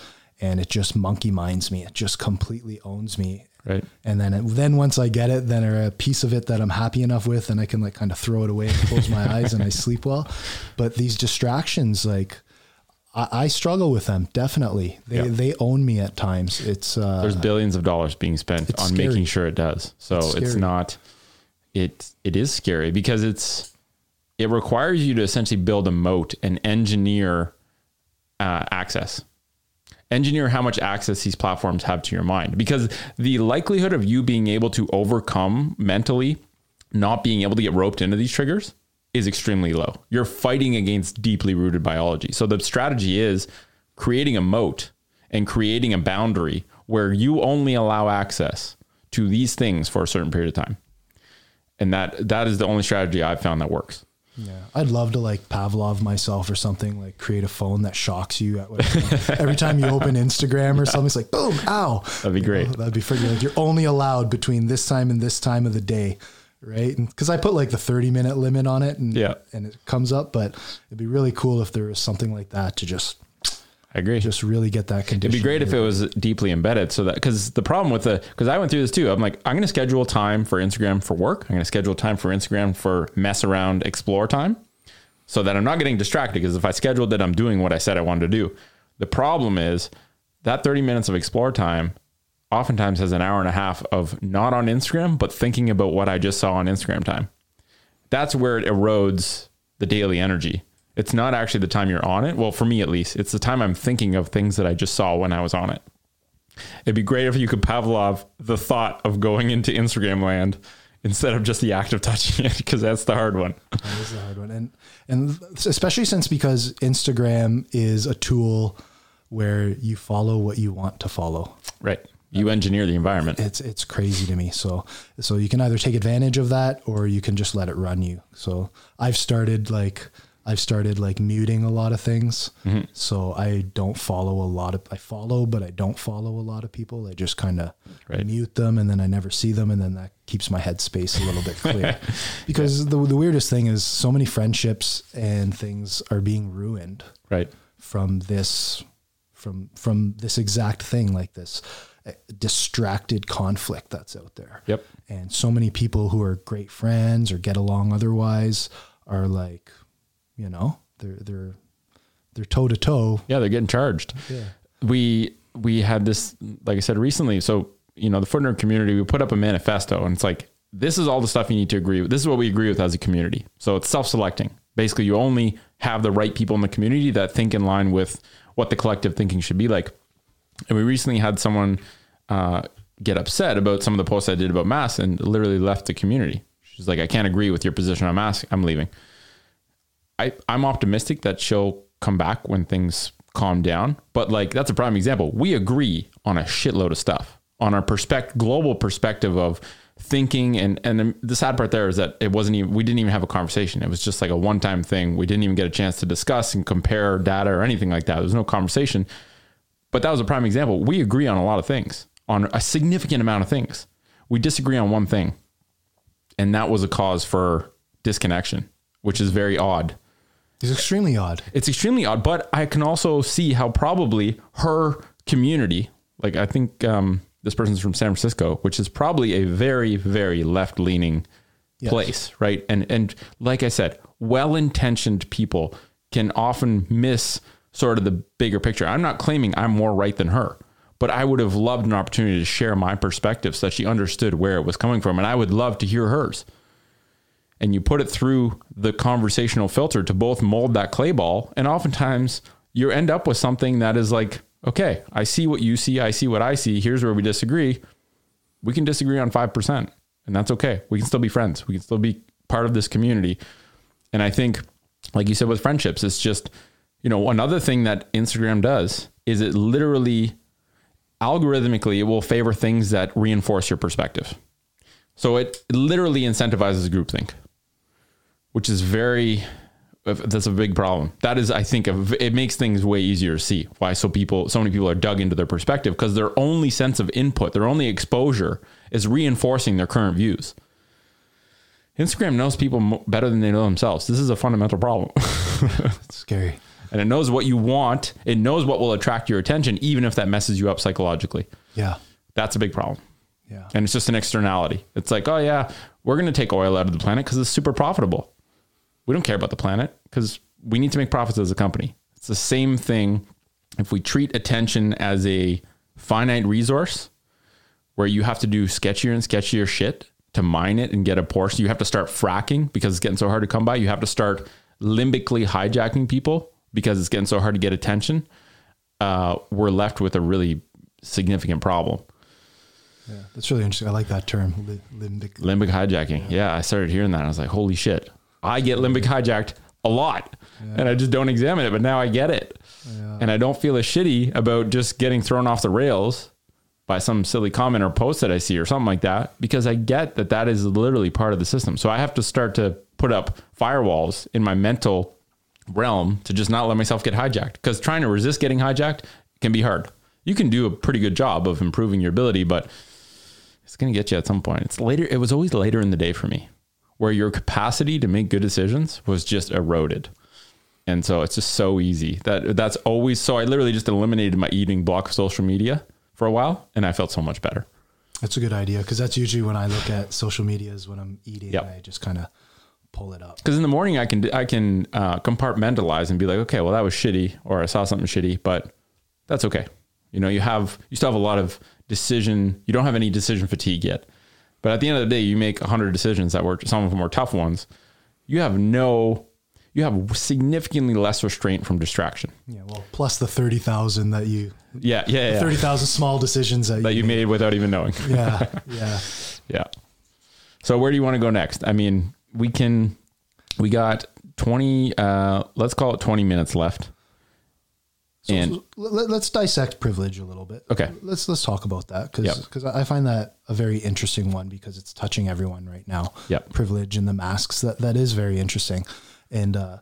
and it just monkey minds me. It just completely owns me. Right. And then then once I get it, then a piece of it that I'm happy enough with, and I can like kind of throw it away and close my eyes and I sleep well. But these distractions, like. I, I struggle with them definitely. They Yeah. they own me at times. It's uh, There's billions of dollars being spent on scary. making sure it does. So It's it's, not, it, it is scary because it's, it requires you to essentially build a moat and engineer uh, access. Engineer how much access these platforms have to your mind because the likelihood of you being able to overcome mentally not being able to get roped into these triggers is extremely low. You're fighting against deeply rooted biology. So the strategy is creating a moat and creating a boundary where you only allow access to these things for a certain period of time. And that that is the only strategy I've found that works. Yeah, I'd love to like Pavlov myself or something, like create a phone that shocks you at every time you open Instagram or something. It's like boom, ow. That'd be great. that'd be freaking like you're only allowed between this time and this time of the day, right? Because I put like the 30 minute limit on it, and Yeah. and it comes up. But it'd be really cool if there was something like that to just I agree. just really get that condition. It'd be great if it was deeply embedded so that because the problem with the because I went through this too. I'm like, I'm gonna schedule time for Instagram for work. I'm gonna schedule time for Instagram for mess around explore time so that I'm not getting distracted because if I scheduled it, I'm doing what I said I wanted to do. The problem is that 30 minutes of explore time oftentimes has an hour and a half of not on Instagram, but thinking about what I just saw on Instagram time. That's where it erodes the daily energy. It's not actually the time you're on it. Well, for me at least, it's the time I'm thinking of things that I just saw when I was on it. It'd be great if you could Pavlov the thought of going into Instagram land instead of just the act of touching it, because that's the hard one. That is a hard one, and and especially since because Instagram is a tool where you follow what you want to follow. Right. You engineer the environment. It's it's crazy to me. So so you can either take advantage of that or you can just let it run you. So I've started like I've started like muting a lot of things. Mm-hmm. So I don't follow a lot of, I follow, but I don't follow a lot of people. I just kind of Right. mute them and then I never see them. And then that keeps my headspace a little bit clear. because the, the weirdest thing is so many friendships and things are being ruined Right. from this from from this exact thing like this uh, distracted conflict that's out there Yep. and so many people who are great friends or get along otherwise are like you know they're they're they're toe to toe Yeah, they're getting charged. Yeah. We we had this, like I said recently. So you know, the footnote community, we put up a manifesto, and it's like this is all the stuff you need to agree with. This is what we agree with as a community. So it's self-selecting. Basically, you only have the right people in the community that think in line with what the collective thinking should be like. And we recently had someone uh, get upset about some of the posts I did about masks and literally left the community. She's like, I can't agree with your position on masks. I'm leaving. I, I'm optimistic that she'll come back when things calm down. But like that's a prime example. We agree on a shitload of stuff on our perspective, global perspective of thinking. And and the sad part there is that it wasn't even we didn't even have a conversation. It was just like a one time thing. We didn't even get a chance to discuss and compare data or anything like that. There was no conversation. But that was a prime example. We agree on a lot of things, on a significant amount of things. We disagree on one thing. And that was a cause for disconnection, which is very odd. It's extremely odd It's extremely odd, but I can also see how probably her community, like I think um, this person's from San Francisco, which is probably a very, very left leaning Yes. place, right? And and like I said, well intentioned people can often miss sort of the bigger picture. I'm not claiming I'm more right than her, but I would have loved an opportunity to share my perspective so that she understood where it was coming from, and I would love to hear hers and you put it through the conversational filter to both mold that clay ball and oftentimes you end up with something that is like okay i see what you see i see what i see here's where we disagree. We can disagree on 5% and that's okay. We can still be friends. We can still be part of this community. And i think like you said with friendships it's just you know another thing that instagram does is it literally algorithmically it will favor things that reinforce your perspective. So it literally incentivizes groupthink, which is very that's a big problem. That is, I think, a, it makes things way easier to see why so people, so many people are dug into their perspective because their only sense of input, their only exposure is reinforcing their current views. Instagram knows people better than they know themselves. This is a fundamental problem, it's scary and it knows what you want. It knows what will attract your attention, even if that messes you up psychologically. yeah That's a big problem. yeah and it's just an externality. It's like, oh yeah, we're going to take oil out of the planet because it's super profitable. We don't care about the planet because we need to make profits as a company. It's the same thing if we treat attention as a finite resource where you have to do sketchier and sketchier shit to mine it and get a portion. You have to start fracking because it's getting so hard to come by. You have to start limbically hijacking people because it's getting so hard to get attention. Uh, we're left with a really significant problem. yeah that's really interesting i like that term limbic Limbic hijacking. Yeah. I started hearing that. I was like, holy shit. I get limbic hijacked a lot and I just don't examine it, but now I get it. And I don't feel as shitty about just getting thrown off the rails by some silly comment or post that I see or something like that because I get that that is literally part of the system. So I have to start to put up firewalls in my mental realm to just not let myself get hijacked because trying to resist getting hijacked can be hard. You can do a pretty good job of improving your ability, but it's going to get you at some point. It's later. It was always later in the day for me where your capacity to make good decisions was just eroded. And so it's just so easy that that's always, so I literally just eliminated my eating block of social media for a while and I felt so much better. that's a good idea because that's usually when i look at social medias when i'm eating Yep. i just kind of pull it up Cause in the morning I can, I can uh, compartmentalize and be like, okay, well that was shitty or I saw something shitty, but that's okay. You know, you have, you still have a lot of decision. You don't have any decision fatigue yet, but at the end of the day, you make a hundred decisions that were, some of them were tough ones. You have no, you have significantly less restraint from distraction. yeah well plus the 30000 that you Yeah. Yeah. yeah. 30000 small decisions that, that you made without even knowing. yeah yeah Yeah. So where do you want to go next? I mean, we can we got 20 uh let's call it 20 minutes left. So, And- so let, us dissect privilege a little bit. Okay. Let's let's talk about that because Yep. I find that a very interesting one because it's touching everyone right now. Yep. Privilege and the masks that that is very interesting, and uh,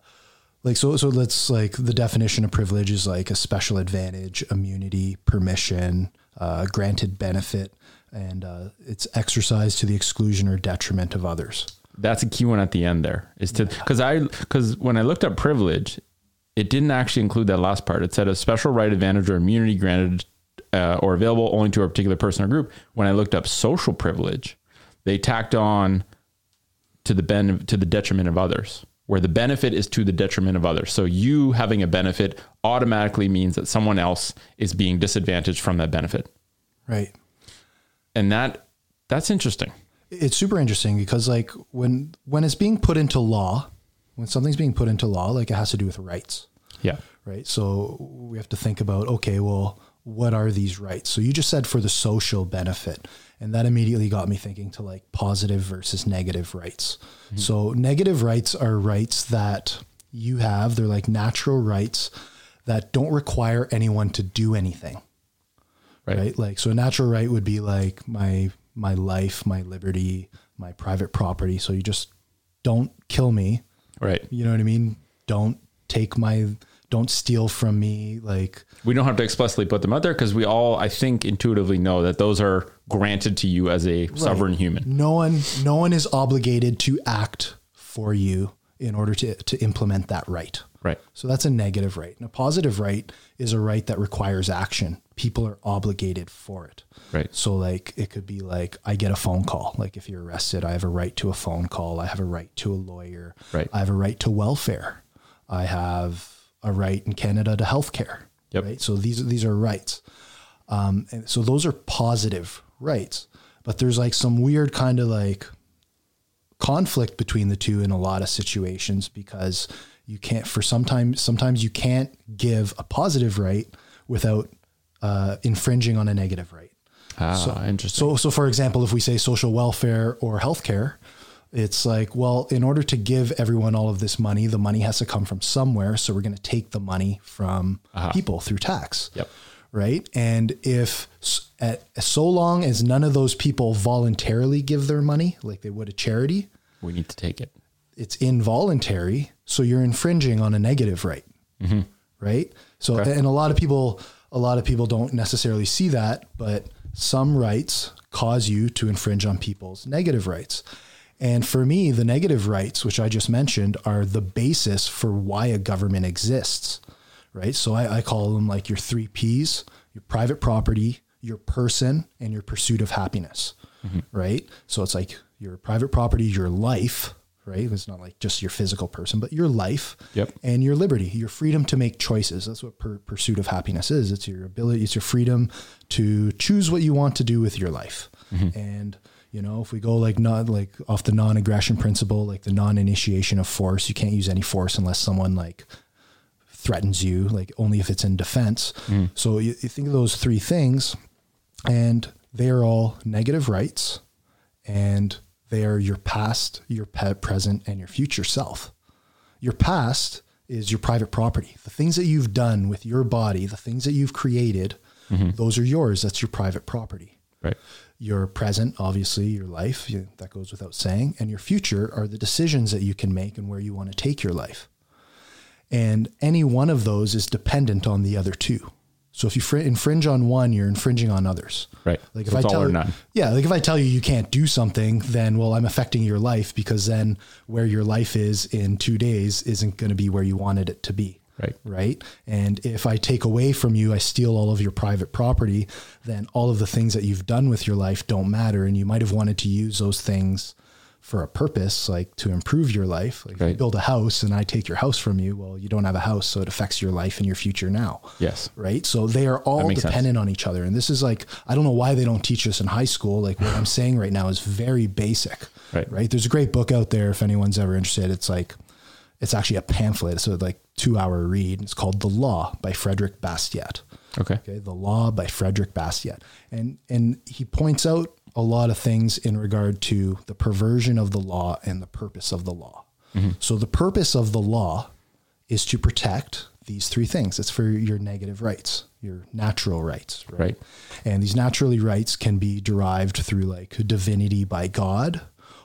like so so let's like the definition of privilege is like a special advantage immunity permission uh, granted benefit and uh, it's exercised to the exclusion or detriment of others That's a key one at the end there is to because I because when I looked up privilege, it didn't actually include that last part. It said a special right, advantage, or immunity granted uh, or available only to a particular person or group. When I looked up social privilege, they tacked on to the ben to the detriment of others, where the benefit is to the detriment of others. So you having a benefit automatically means that someone else is being disadvantaged from that benefit, right and that that's interesting. it's super interesting because like when when it's being put into law when something's being put into law like it has to do with rights Yeah. right? So we have to think about okay well what are these rights? So you just said for the social benefit and that immediately got me thinking to like positive versus negative rights. Mm-hmm. So negative rights are rights that you have. They're like natural rights that don't require anyone to do anything. Right. right? Like so a natural right would be like my my life my liberty my private property. So you just don't kill me. Right. you know what i mean? Don't take my don't steal from me like We don't have to explicitly put them out there because we all, I think, intuitively know that those are granted to you as a sovereign human. no one no one is obligated to act for you in order to to implement that right Right. so that's a negative right and a positive right is a right that requires action people are obligated for it Right. So like it could be like I get a phone call. Like if you're arrested, I have a right to a phone call. I have a right to a lawyer. Right. I have a right to welfare. I have a right in Canada to healthcare. Yep. Right. So these these are rights. Um, and so those are positive rights. But there's like some weird kind of like conflict between the two in a lot of situations because you can't for sometimes sometimes you can't give a positive right without uh, infringing on a negative right. Ah, interesting. So, so for example, if we say social welfare or healthcare, it's like, well, in order to give everyone all of this money, the money has to come from somewhere. So we're going to take the money from uh-huh. people through tax. Yep. Right. And if at so long as none of those people voluntarily give their money, like they would a charity, we need to take it. it's involuntary. So you're infringing on a negative right. Mm-hmm. Right. So, and a lot of people, a lot of people don't necessarily see that, but some rights cause you to infringe on people's negative rights. And for me, the negative rights, which I just mentioned, are the basis for why a government exists. Right. So I, I call them like your three P's your private property, your person, and your pursuit of happiness. Mm-hmm. Right. So it's like your private property, your life, right? It's not like just your physical person, but your life Yep. and your liberty, your freedom to make choices. That's what per- pursuit of happiness is. It's your ability, it's your freedom to choose what you want to do with your life. Mm-hmm. And you know, if we go like not like off the non-aggression principle, like the non-initiation of force, you can't use any force unless someone like threatens you, like only if it's in defense. Mm. So you, you think of those three things, and they are all negative rights, and they are your past, your present, and your future self. Your past is your private property. The things that you've done with your body, the things that you've created, mm-hmm. those are yours. That's your private property. Right. Your present, obviously, your life, you, that goes without saying, and your future are the decisions that you can make and where you want to take your life. And any one of those is dependent on the other two. So if you fr- infringe on one, you're infringing on others. Right. Like So if I it's all tell you, yeah, like if I tell you you can't do something, then well, I'm affecting your life because then where your life is in two days isn't going to be where you wanted it to be. Right. Right. And if I take away from you, I steal all of your private property, then all of the things that you've done with your life don't matter. And you might have wanted to use those things for a purpose, like to improve your life. Like if you build a house and I take your house from you, well, you don't have a house, so it affects your life and your future now Yes. right? So they are all makes sense. dependent on each other. And this is like, I don't know why they don't teach this in high school. Like what I'm saying right now is very basic, Right. Right. There's a great book out there if anyone's ever interested. It's like, it's actually a pamphlet. It's a like two hour read. It's called The Law by Frederick Bastiat. Okay. Okay. The Law by Frederick Bastiat. And, and he points out a lot of things in regard to the perversion of the law and the purpose of the law. Mm-hmm. So the purpose of the law is to protect these three things. It's for your negative rights, your natural rights, right? Right. And these naturally rights can be derived through like divinity by God,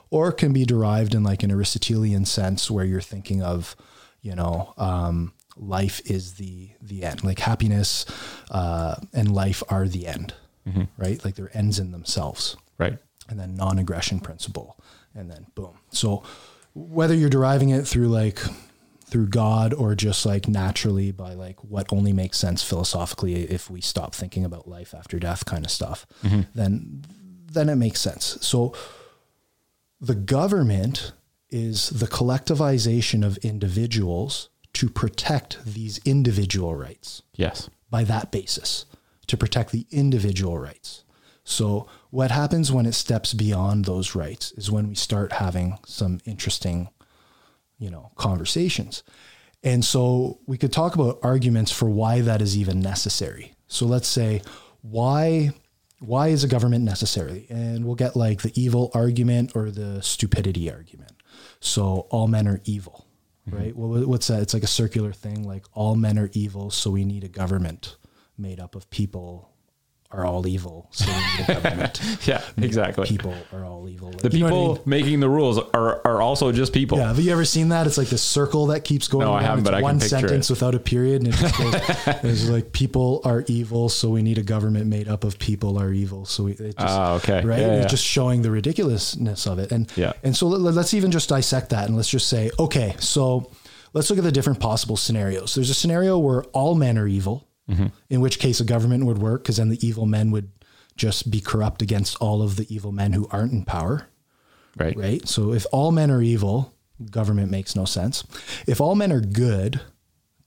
or can be derived in like an Aristotelian sense where you're thinking of, you know, um, life is the the end. Like happiness uh, and life are the end, right? Like they're ends in themselves Right. and then non-aggression principle and then boom so whether you're deriving it through like through god or just like naturally by like what only makes sense philosophically if we stop thinking about life after death kind of stuff then then it makes sense so the government is the collectivization of individuals to protect these individual rights Yes. by that basis to protect the individual rights. So, what happens when it steps beyond those rights is when we start having some interesting, you know, conversations. And so, we could talk about arguments for why that is even necessary. So, let's say why why is a government necessary? And we'll get like the evil argument or the stupidity argument. So, all men are evil, mm-hmm. right? Well, what's that? It's like a circular thing like all men are evil, so we need a government made up of people are all evil, so. Yeah, exactly. people are all evil. Like, the you know people I mean? making the rules are, are also just people. Yeah, have you ever seen that? It's like this circle that keeps going. No, I haven't, It's but I one sentence it. without a period, and it just goes, it's like people are evil, so we need a government made up of people are evil. So we, it just, Ah, okay. right? Yeah, It's just showing the ridiculousness of it, and Yeah. and so let, let's even just dissect that, and let's just say, okay, so let's look at the different possible scenarios. There's a scenario where all men are evil, Mm-hmm. in which case a government would work, because then the evil men would just be corrupt against all of the evil men who aren't in power Right. right? So if all men are evil, government makes no sense. If all men are good,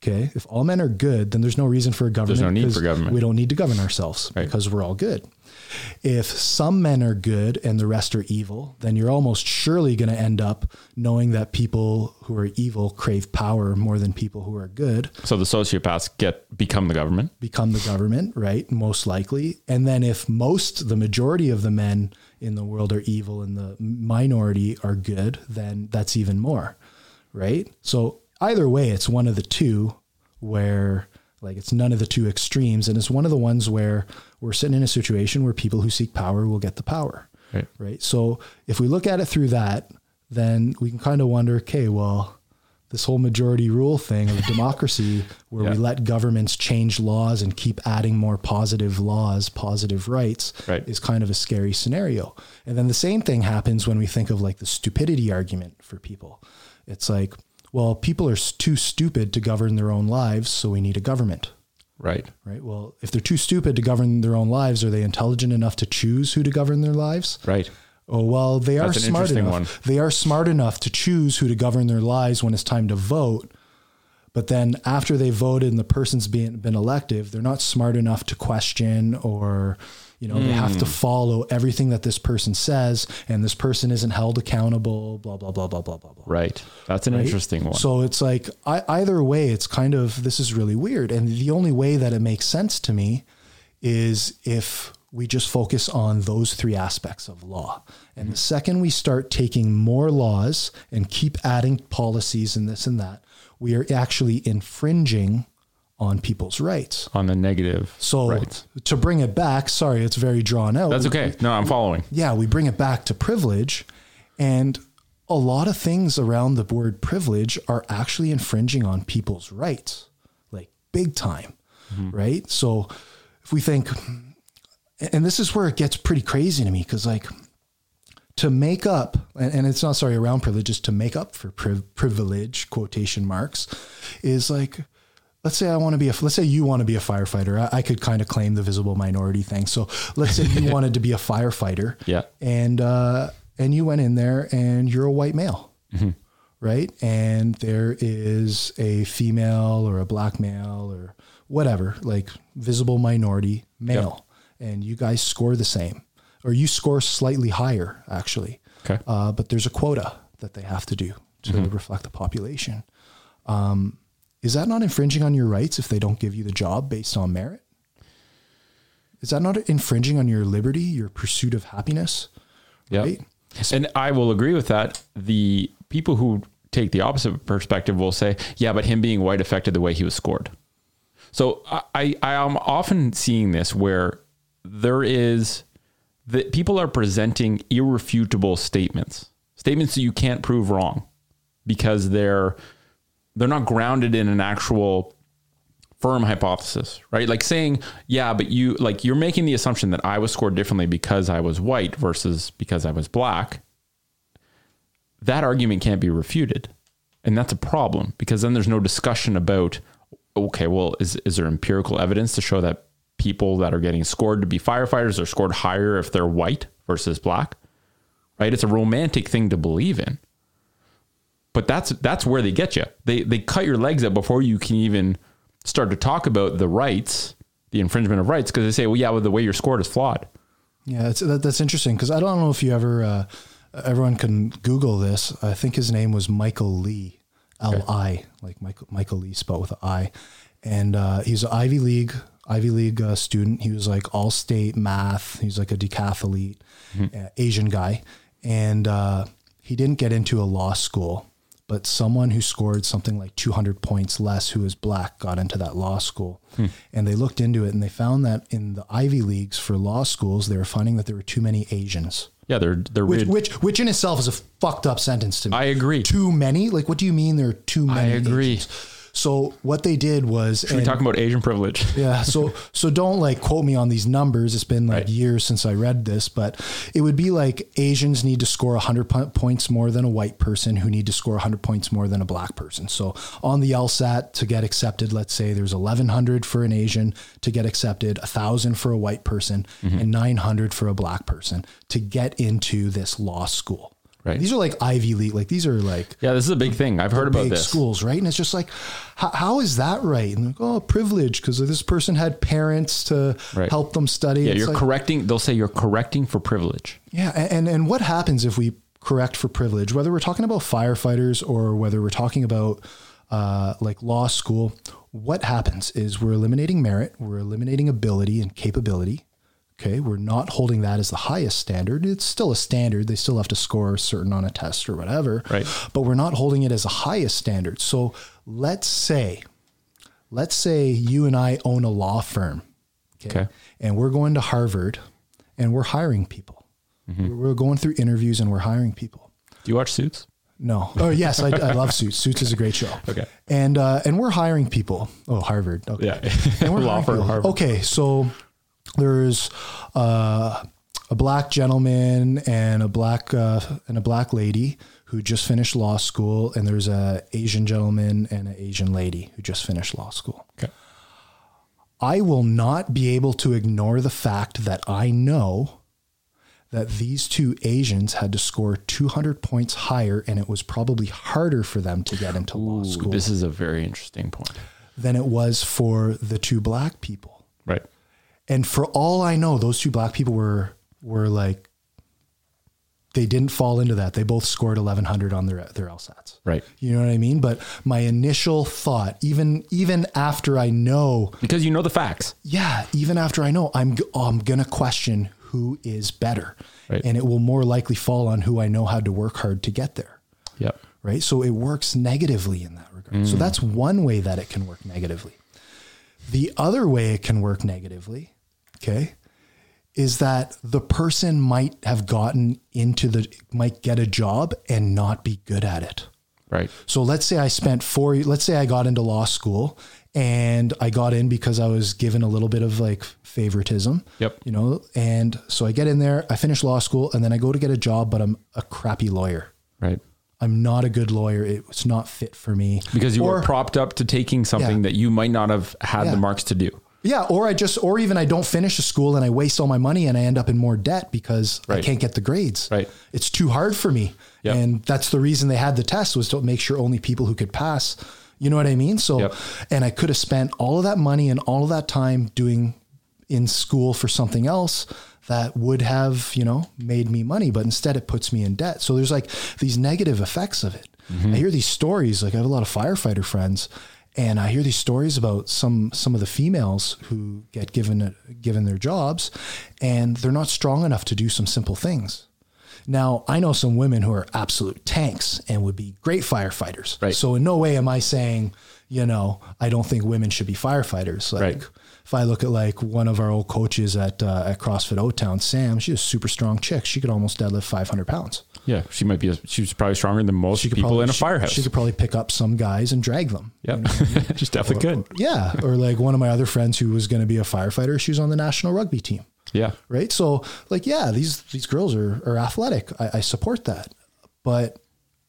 okay, if all men are good, then there's no reason for a government. There's no need for government. We don't need to govern ourselves Right. because we're all good. If some men are good and the rest are evil, then you're almost surely going to end up knowing that people who are evil crave power more than people who are good So the sociopaths get become the government. become the government, right? Most likely. And then if most, the majority of the men in the world are evil and the minority are good, then that's even more, right? So either way, it's one of the two where like it's none of the two extremes. And it's one of the ones where we're sitting in a situation where people who seek power will get the power, Right. right? So if we look at it through that, then we can kind of wonder, okay, well, this whole majority rule thing of democracy, where we let governments change laws and keep adding more positive laws, positive rights, Right. is kind of a scary scenario. And then the same thing happens when we think of like the stupidity argument for people. It's like, well, people are too stupid to govern their own lives, so we need a government. Right. Right. Well, if they're too stupid to govern their own lives, are they intelligent enough to choose who to govern their lives? Right. Oh well, they are That's an smart enough. one. They are smart enough to choose who to govern their lives when it's time to vote. But then after they voted and the person's been been elected, they're not smart enough to question or you know, they have to Hmm. follow everything that this person says and this person isn't held accountable, blah blah blah blah blah blah blah. Right. That's an right? interesting one. So it's like I, either way, it's kind of this is really weird, and the only way that it makes sense to me is if we just focus on those three aspects of law. And the second we start taking more laws and keep adding policies and this and that, we are actually infringing on people's rights. on the negative. So rights. to bring it back, sorry, it's very drawn out. That's okay. No, I'm following. Yeah, we bring it back to privilege. And a lot of things around the word privilege are actually infringing on people's rights, like big time. Mm-hmm. Right. So if we think, and this is where it gets pretty crazy to me because, like, to make up, and, and it's not sorry around privilege, to make up for priv- privilege, quotation marks, is like, let's say I want to be a, let's say you want to be a firefighter. I, I could kind of claim the visible minority thing. So let's say you wanted to be a firefighter. Yeah. And, uh, and you went in there and you're a white male. Right. And there is a female or a black male or whatever, like visible minority male. And you guys score the same or you score slightly higher actually. Okay. Uh, but there's a quota that they have to do to reflect the population. Um, is that not infringing on your rights if they don't give you the job based on merit? Is that not infringing on your liberty, your pursuit of happiness? Yeah. Right? And I will agree with that. The people who take the opposite perspective will say, yeah, but him being white affected the way he was scored. So I, I, I am often seeing this where there is that people are presenting irrefutable statements, statements that you can't prove wrong because they're they're not grounded in an actual firm hypothesis, right? Like saying, yeah, but you like you're making the assumption that I was scored differently because I was white versus because I was black. That argument can't be refuted. And that's a problem because then there's no discussion about okay, well, is is there empirical evidence to show that people that are getting scored to be firefighters are scored higher if they're white versus black? Right? It's a romantic thing to believe in. But that's that's where they get you. They they cut your legs up before you can even start to talk about the rights, the infringement of rights, because they say, well, yeah, well, the way you're scored is flawed. Yeah, that's that, that's interesting because I don't know if you ever uh, everyone can Google this. I think his name was Michael Li, L I, like Michael Michael Li spelled with an I, and uh, he's an Ivy League Ivy League uh, student. He was like all state math. He's like a decathlete, uh, Asian guy, and uh, he didn't get into a law school. But someone who scored something like 200 points less, who was black, got into that law school. Hmm. And they looked into it and they found that in the Ivy Leagues for law schools, they were finding that there were too many Asians. Yeah, they're they're Which, which, which in itself is a fucked up sentence to me. I agree. Too many? Like, what do you mean there are too many? I agree. Asians? So what they did was, We're and- talking about Asian privilege. yeah. So so don't like quote me on these numbers. It's been like Right. years since I read this, but it would be like Asians need to score 100 po- points more than a white person who need to score 100 points more than a black person. So on the LSAT to get accepted, let's say there's 1100 for an Asian to get accepted, 1000 for a white person, Mm-hmm. and 900 for a black person to get into this law school. Right. These are like Ivy League, like these are like Yeah, this is a big thing. I've heard about this. schools, right? And it's just like, how, how is that right? And like, oh, privilege because this person had parents to Right. help them study. Yeah, It's you're like- correcting. They'll say you're correcting for privilege. Yeah, and and what happens if we correct for privilege? Whether we're talking about firefighters or whether we're talking about uh, like law school, what happens is we're eliminating merit, we're eliminating ability and capability. Okay, we're not holding that as the highest standard. It's still a standard. They still have to score certain on a test or whatever. Right. But we're not holding it as a highest standard. So let's say, let's say you and I own a law firm. Okay. And we're going to Harvard and we're hiring people. We're going through interviews and we're hiring people. Do you watch Suits? No. Oh yes, I, I love Suits. Suits is a great show. Okay. And uh, and we're hiring people. Oh, Harvard. Okay. Yeah. And we're Law firm. Harvard. Okay, so there's uh, a black gentleman and a black uh, and a black lady who just finished law school, and there's a Asian gentleman and an Asian lady who just finished law school. Okay. I will not be able to ignore the fact that I know that these two Asians had to score 200 points higher, and it was probably harder for them to get into law school this is a very interesting point. than it was for the two black people. Right. And for all I know, those two black people were were like they didn't fall into that. They both scored 1100 on their their LSATs. Right. You know what I mean? But my initial thought, even even after I know Because you know the facts. yeah, even after I know, I'm g- I'm gonna question who is better, Right. and it will more likely fall on who I know how to work hard to get there, Yep. right? So it works negatively in that regard. So mm. that's one way that it can work negatively. The other way it can work negatively, okay, is that the person might have gotten into the might get a job and not be good at it. Right. So let's say I spent four, let's say I got into law school and I got in because I was given a little bit of like favoritism. Yep. You know, and so I get in there, I finish law school, and then I go to get a job, but I'm a crappy lawyer. Right. I'm not a good lawyer. It's not fit for me. Because you or, were propped up to taking something Yeah. that you might not have had Yeah. the marks to do. Yeah, or I just, or even I don't finish a school and I waste all my money and I end up in more debt because I can't get the grades. Right. It's too hard for me. Yep. And that's the reason they had the test was to make sure only people who could pass. You know what I mean? So, Yep. and I could have spent all of that money and all of that time doing in school for something else that would have, you know, made me money, but instead it puts me in debt. So there's like these negative effects of it. Mm-hmm. I hear these stories, like I have a lot of firefighter friends and I hear these stories about some some of the females who get given given their jobs and they're not strong enough to do some simple things. Now, I know some women who are absolute tanks and would be great firefighters. Right. So in no way am I saying, you know, I don't think women should be firefighters. Like Right. if I look at like one of our old coaches at uh, at CrossFit O Town, Sam, she's a super strong chick. She could almost deadlift 500 pounds. Yeah, she might be. A, she's probably stronger than most people probably, in a she- firehouse. She could probably pick up some guys and drag them. yeah, she's definitely good. Yeah. Or like one of my other friends who was going to be a firefighter, she was on the national rugby team. Yeah, Right. So like, yeah, these, these girls are, are athletic. I, I support that. But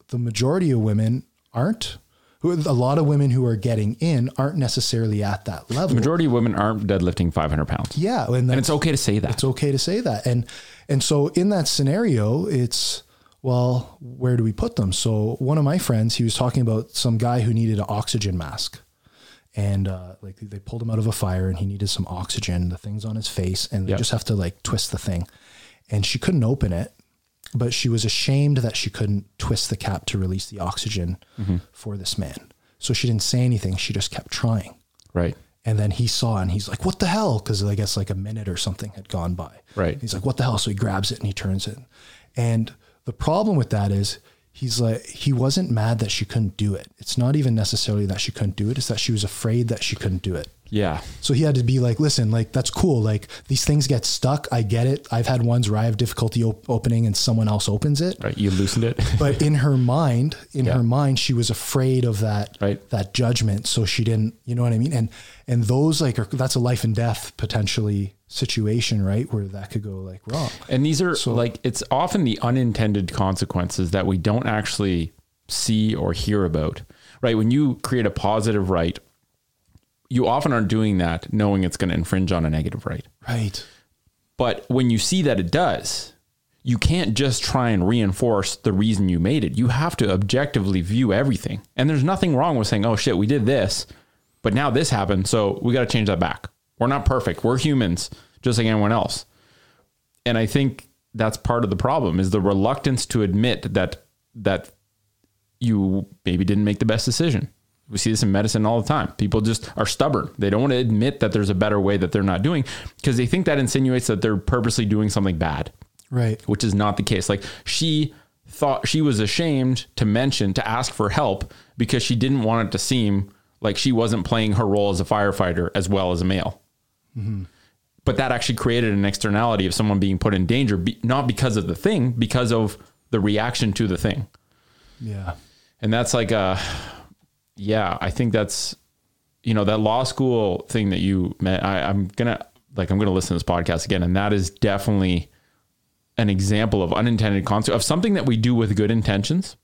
the majority of women aren't. Who- A lot of women who are getting in aren't necessarily at that level. the majority of women aren't deadlifting 500 pounds, yeah. And, and it's okay to say that. it's okay to say that. And and so in that scenario, it's well, where do we put them? So one of my friends, he was talking about some guy who needed an oxygen mask. And uh, like they pulled him out of a fire and he needed some oxygen. The thing's on his face and they Yep. just have to like twist the thing. And she couldn't open it, but she was ashamed that she couldn't twist the cap to release the oxygen Mm-hmm. for this man. So she didn't say anything. She just kept trying. right. And then he saw and he's like, what the hell? Because I guess like a minute or something had gone by. Right. He's like, what the hell? So he grabs it and he turns it. And the problem with that is he's like, he wasn't mad that she couldn't do it. It's not even necessarily that she couldn't do it. It's that she was afraid that she couldn't do it. Yeah, So he had to be like, listen, like that's cool. Like these things get stuck. I get it. I've had ones where I have difficulty op- opening and someone else opens it. right. You loosened it. But in her mind, in Yeah. her mind, she was afraid of that Right. that judgment. So she didn't, you know what I mean? And and those like are that's a life and death potentially situation, right? Where that could go like wrong. And these are like it's often the unintended consequences that we don't actually see or hear about. Right? When you create a positive right, you often aren't doing that knowing it's going to infringe on a negative right. Right. But when you see that it does, you can't just try and reinforce the reason you made it. You have to objectively view everything. And there's nothing wrong with saying, "Oh shit, we did this, but now this happened, so we got to change that back." We're not perfect. We're humans just like anyone else. And I think that's part of the problem is the reluctance to admit that that you maybe didn't make the best decision. We see this in medicine all the time. People just are stubborn. They don't want to admit that there's a better way that they're not doing because they think that insinuates that they're purposely doing something bad, Right. which is not the case. Like she thought she was ashamed to mention, to ask for help because she didn't want it to seem like she wasn't playing her role as a firefighter as well as a male. But that actually created an externality of someone being put in danger, be, not because of the thing, because of the reaction to the thing Yeah. and that's like a yeah i think that's you know that law school thing that you met I, i'm gonna like i'm gonna listen to this podcast again and that is definitely an example of unintended consequence of something that we do with good intentions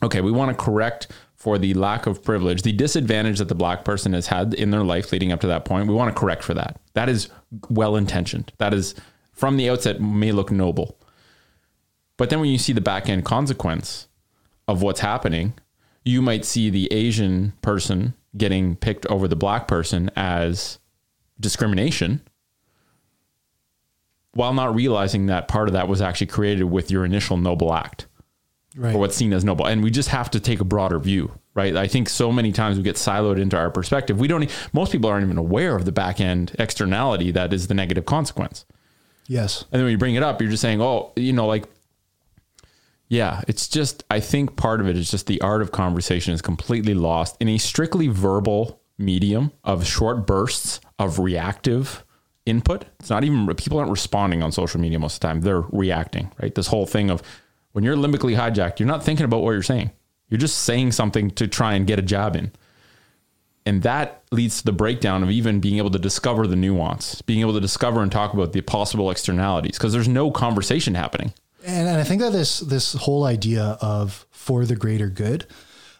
okay we want to correct for the lack of privilege the disadvantage that the black person has had in their life leading up to that point we want to correct for that. That is well intentioned that is from the outset may look noble. But then when you see the back end consequence of what's happening, you might see the Asian person getting picked over the black person as discrimination while not realizing that part of that was actually created with your initial noble act Right. or what's seen as noble. And we just have to take a broader view, right? I think so many times we get siloed into our perspective. We don't, most people aren't even aware of the back end externality that is the negative consequence. yes. And then when you bring it up, you're just saying, oh, you know, like, yeah, it's just, I think part of it is just the art of conversation is completely lost in a strictly verbal medium of short bursts of reactive input. It's not even, people aren't responding on social media most of the time. They're reacting, right? This whole thing of when you're limbically hijacked, you're not thinking about what you're saying. You're just saying something to try and get a job in. And that leads to the breakdown of even being able to discover the nuance, being able to discover and talk about the possible externalities because there's no conversation happening. And, and I think that this this whole idea of for the greater good,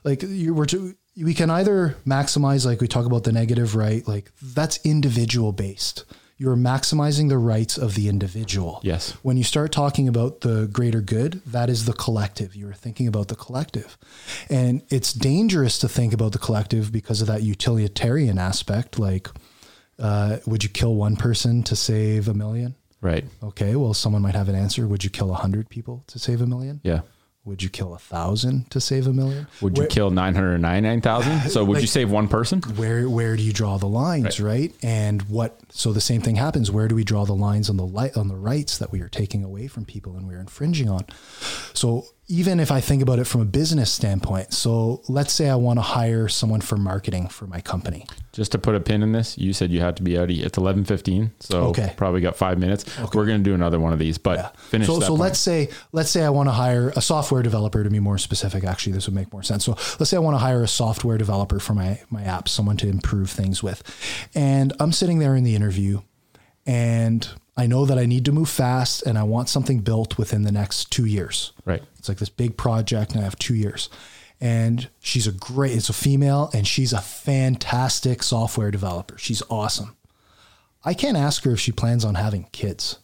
like you were to, we can either maximize, like we talk about the negative right, like that's individual based. You're maximizing the rights of the individual. Yes. When you start talking about the greater good, that is the collective. You're thinking about the collective. And it's dangerous to think about the collective because of that utilitarian aspect. Like, uh, would you kill one person to save a million? Right. Okay, well, someone might have an answer. Would you kill a hundred people to save a million? Yeah. Would you kill a thousand to save a million? Would you where, kill 999,000? So would you save one person? where where do you draw the lines, right. And what? So the same thing happens. Where do we draw the lines on the light on the rights that we are taking away from people and we're infringing on? So even if I think about it from a business standpoint. So let's say I want to hire someone for marketing for my company. Just to put a pin in this, you said you had to be out. It's eleven fifteen, so Okay. probably got five minutes. We're gonna do another one of these, but finish So, that so point. let's say let's say I want to hire a software developer to be more specific. Actually, this would make more sense. So let's say I want to hire a software developer for my my app, someone to improve things with, and I'm sitting there in the interview, and I know that I need to move fast, and I want something built within the next two years. right. It's like this big project, and I have two years. And she's a great, it's a female, and she's a fantastic software developer. She's awesome. I can't ask her if she plans on having kids.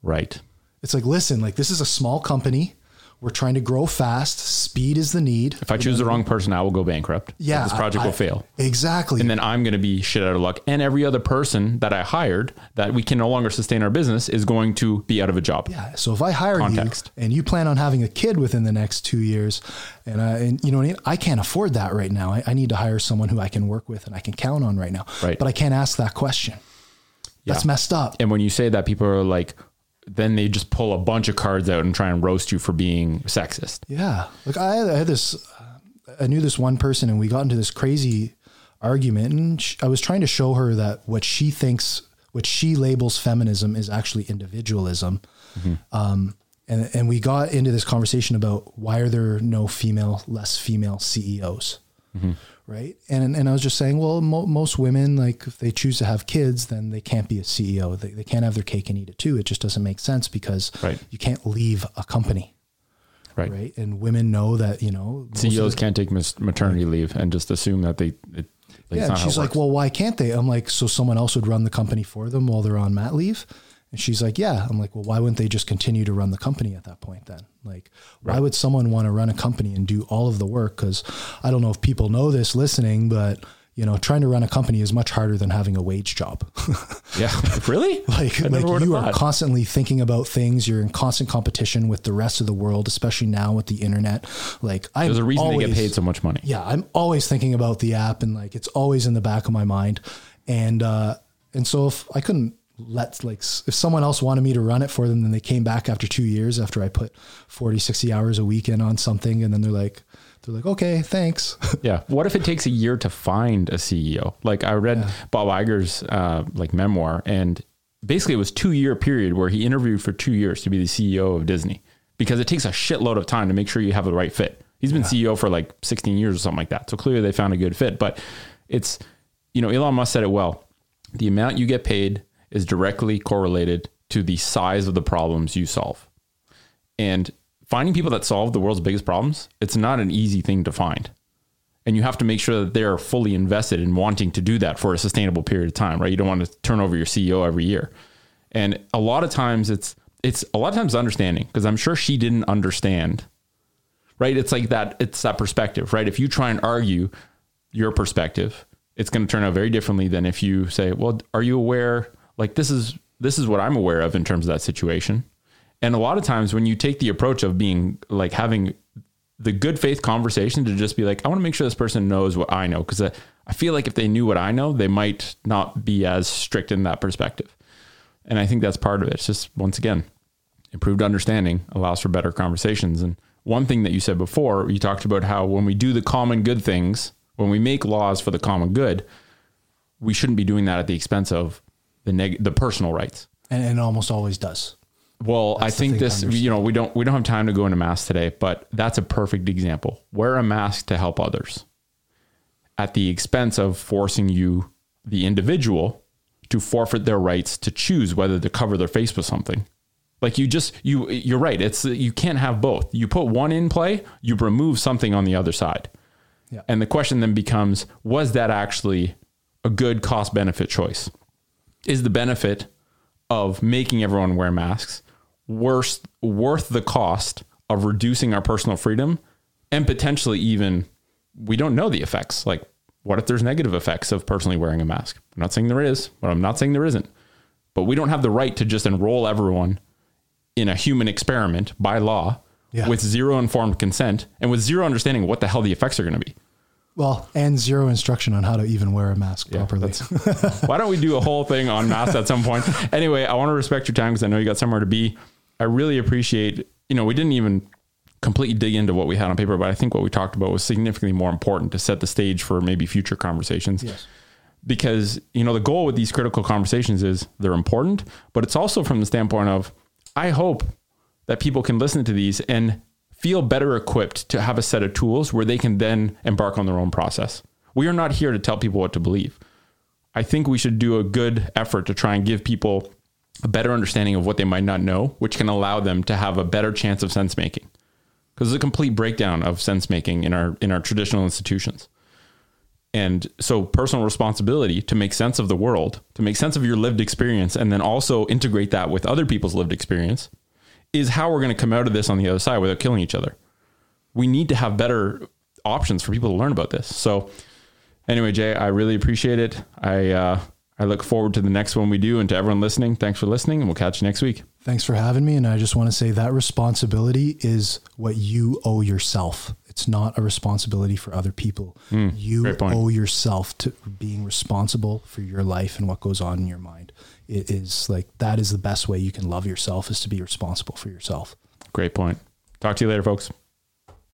Right. It's like, listen, like this is a small company. We're trying to grow fast. Speed is the need. If I choose the wrong person, I will go bankrupt. Yeah, this project I- will fail. Exactly. and then I'm going to be shit out of luck. And every other person that I hired that we can no longer sustain our business is going to be out of a job. yeah. So if I hire Context. you and you plan on having a kid within the next two years, and I, and you know what I mean, I can't afford that right now. I, I need to hire someone who I can work with and I can count on right now. Right. But I can't ask that question. That's messed up. And when you say that, people are like, then they just pull a bunch of cards out and try and roast you for being sexist. Yeah. Like I had, I had this, I knew this one person and we got into this crazy argument and sh I was trying to show her that what she thinks, what she labels feminism is actually individualism. Um, and, and we got into this conversation about why are there no female, less female CEOs? Right. And, and I was just saying, well, mo- most women, like if they choose to have kids, then they can't be a CEO. They, they can't have their cake and eat it too. It just doesn't make sense because Right. you can't leave a company Right. right? And women know that you know CEOs can't take maternity leave and just assume that they. It, like, yeah, and she's like, well, why can't they? I'm like, so someone else would run the company for them while they're on mat leave. And she's like, yeah. I'm like, well, why wouldn't they just continue to run the company at that point then? Like, why would someone want to run a company and do all of the work? Because I don't know if people know this listening, but you know, trying to run a company is much harder than having a wage job. yeah, really? like, like you are constantly thinking about things. You're in constant competition with the rest of the world, especially now with the internet. Like, I There's a reason they get paid so much money. yeah, I'm always thinking about the app and like it's always in the back of my mind. And uh and so if I couldn't let like if someone else wanted me to run it for them then they came back after 2 years after I put 40 60 hours a week in on something and then they're like they're like okay, thanks. Yeah. What if it takes a year to find a CEO? Like I read Bob Iger's uh, like memoir, and basically it was two year period where he interviewed for two years to be the CEO of Disney because it takes a shitload of time to make sure you have the right fit. He's been CEO for like 16 years or something like that. So clearly they found a good fit. But it's, you know, Elon Musk said it well. The amount you get paid is directly correlated to the size of the problems you solve. And finding people that solve the world's biggest problems, it's not an easy thing to find. And you have to make sure that they're fully invested in wanting to do that for a sustainable period of time, right? You don't want to turn over your CEO every year. And a lot of times it's it's a lot of times understanding because I'm sure she didn't understand. Right? It's like that it's that perspective, right? If you try and argue your perspective, it's going to turn out very differently than if you say, "Well, are you aware like this is this is what I'm aware of in terms of that situation." And a lot of times when you take the approach of being like having the good faith conversation to just be like, I want to make sure this person knows what I know. Because I, I feel like if they knew what I know, they might not be as strict in that perspective. And I think that's part of it. It's just, once again, improved understanding allows for better conversations. And one thing that you said before, you talked about how when we do the common good things, when we make laws for the common good, we shouldn't be doing that at the expense of the neg- the personal rights. and, and it almost always does. Well, I think this, you know, we don't we don't have time to go into masks today, but that's a perfect example. Wear a mask to help others at the expense of forcing you, the individual, to forfeit their rights to choose whether to cover their face with something. Like you just you you're right. It's you can't have both. You put one in play, you remove something on the other side. Yeah. And the question then becomes was that actually a good cost benefit choice? Is the benefit of making everyone wear masks worth worth the cost of reducing our personal freedom and potentially even we don't know the effects. Like what if there's negative effects of personally wearing a mask? I'm not saying there is, but I'm not saying there isn't. But we don't have the right to just enroll everyone in a human experiment by law Yeah. with zero informed consent and with zero understanding what the hell the effects are going to be. Well, and zero instruction on how to even wear a mask properly. Why don't we do a whole thing on masks at some point? Anyway, I want to respect your time because I know you got somewhere to be. I really appreciate, you know, we didn't even completely dig into what we had on paper, but I think what we talked about was significantly more important to set the stage for maybe future conversations. Yes. Because, you know, the goal with these critical conversations is they're important, but it's also from the standpoint of I hope that people can listen to these and feel better equipped to have a set of tools where they can then embark on their own process. We are not here to tell people what to believe. I think we should do a good effort to try and give people a better understanding of what they might not know, which can allow them to have a better chance of sense making. Because there's a complete breakdown of sense making in our in our traditional institutions. And so personal responsibility to make sense of the world, to make sense of your lived experience and then also integrate that with other people's lived experience is how we're going to come out of this on the other side without killing each other. We need to have better options for people to learn about this. So anyway, Jay, I really appreciate it. I uh, I look forward to the next one we do, and to everyone listening, thanks for listening, and we'll catch you next week. Thanks for having me. And I just want to say that responsibility is what you owe yourself. It's not a responsibility for other people. you owe yourself to being responsible for your life and what goes on in your mind. It is like that is the best way you can love yourself is to be responsible for yourself. Great point. Talk to you later, folks.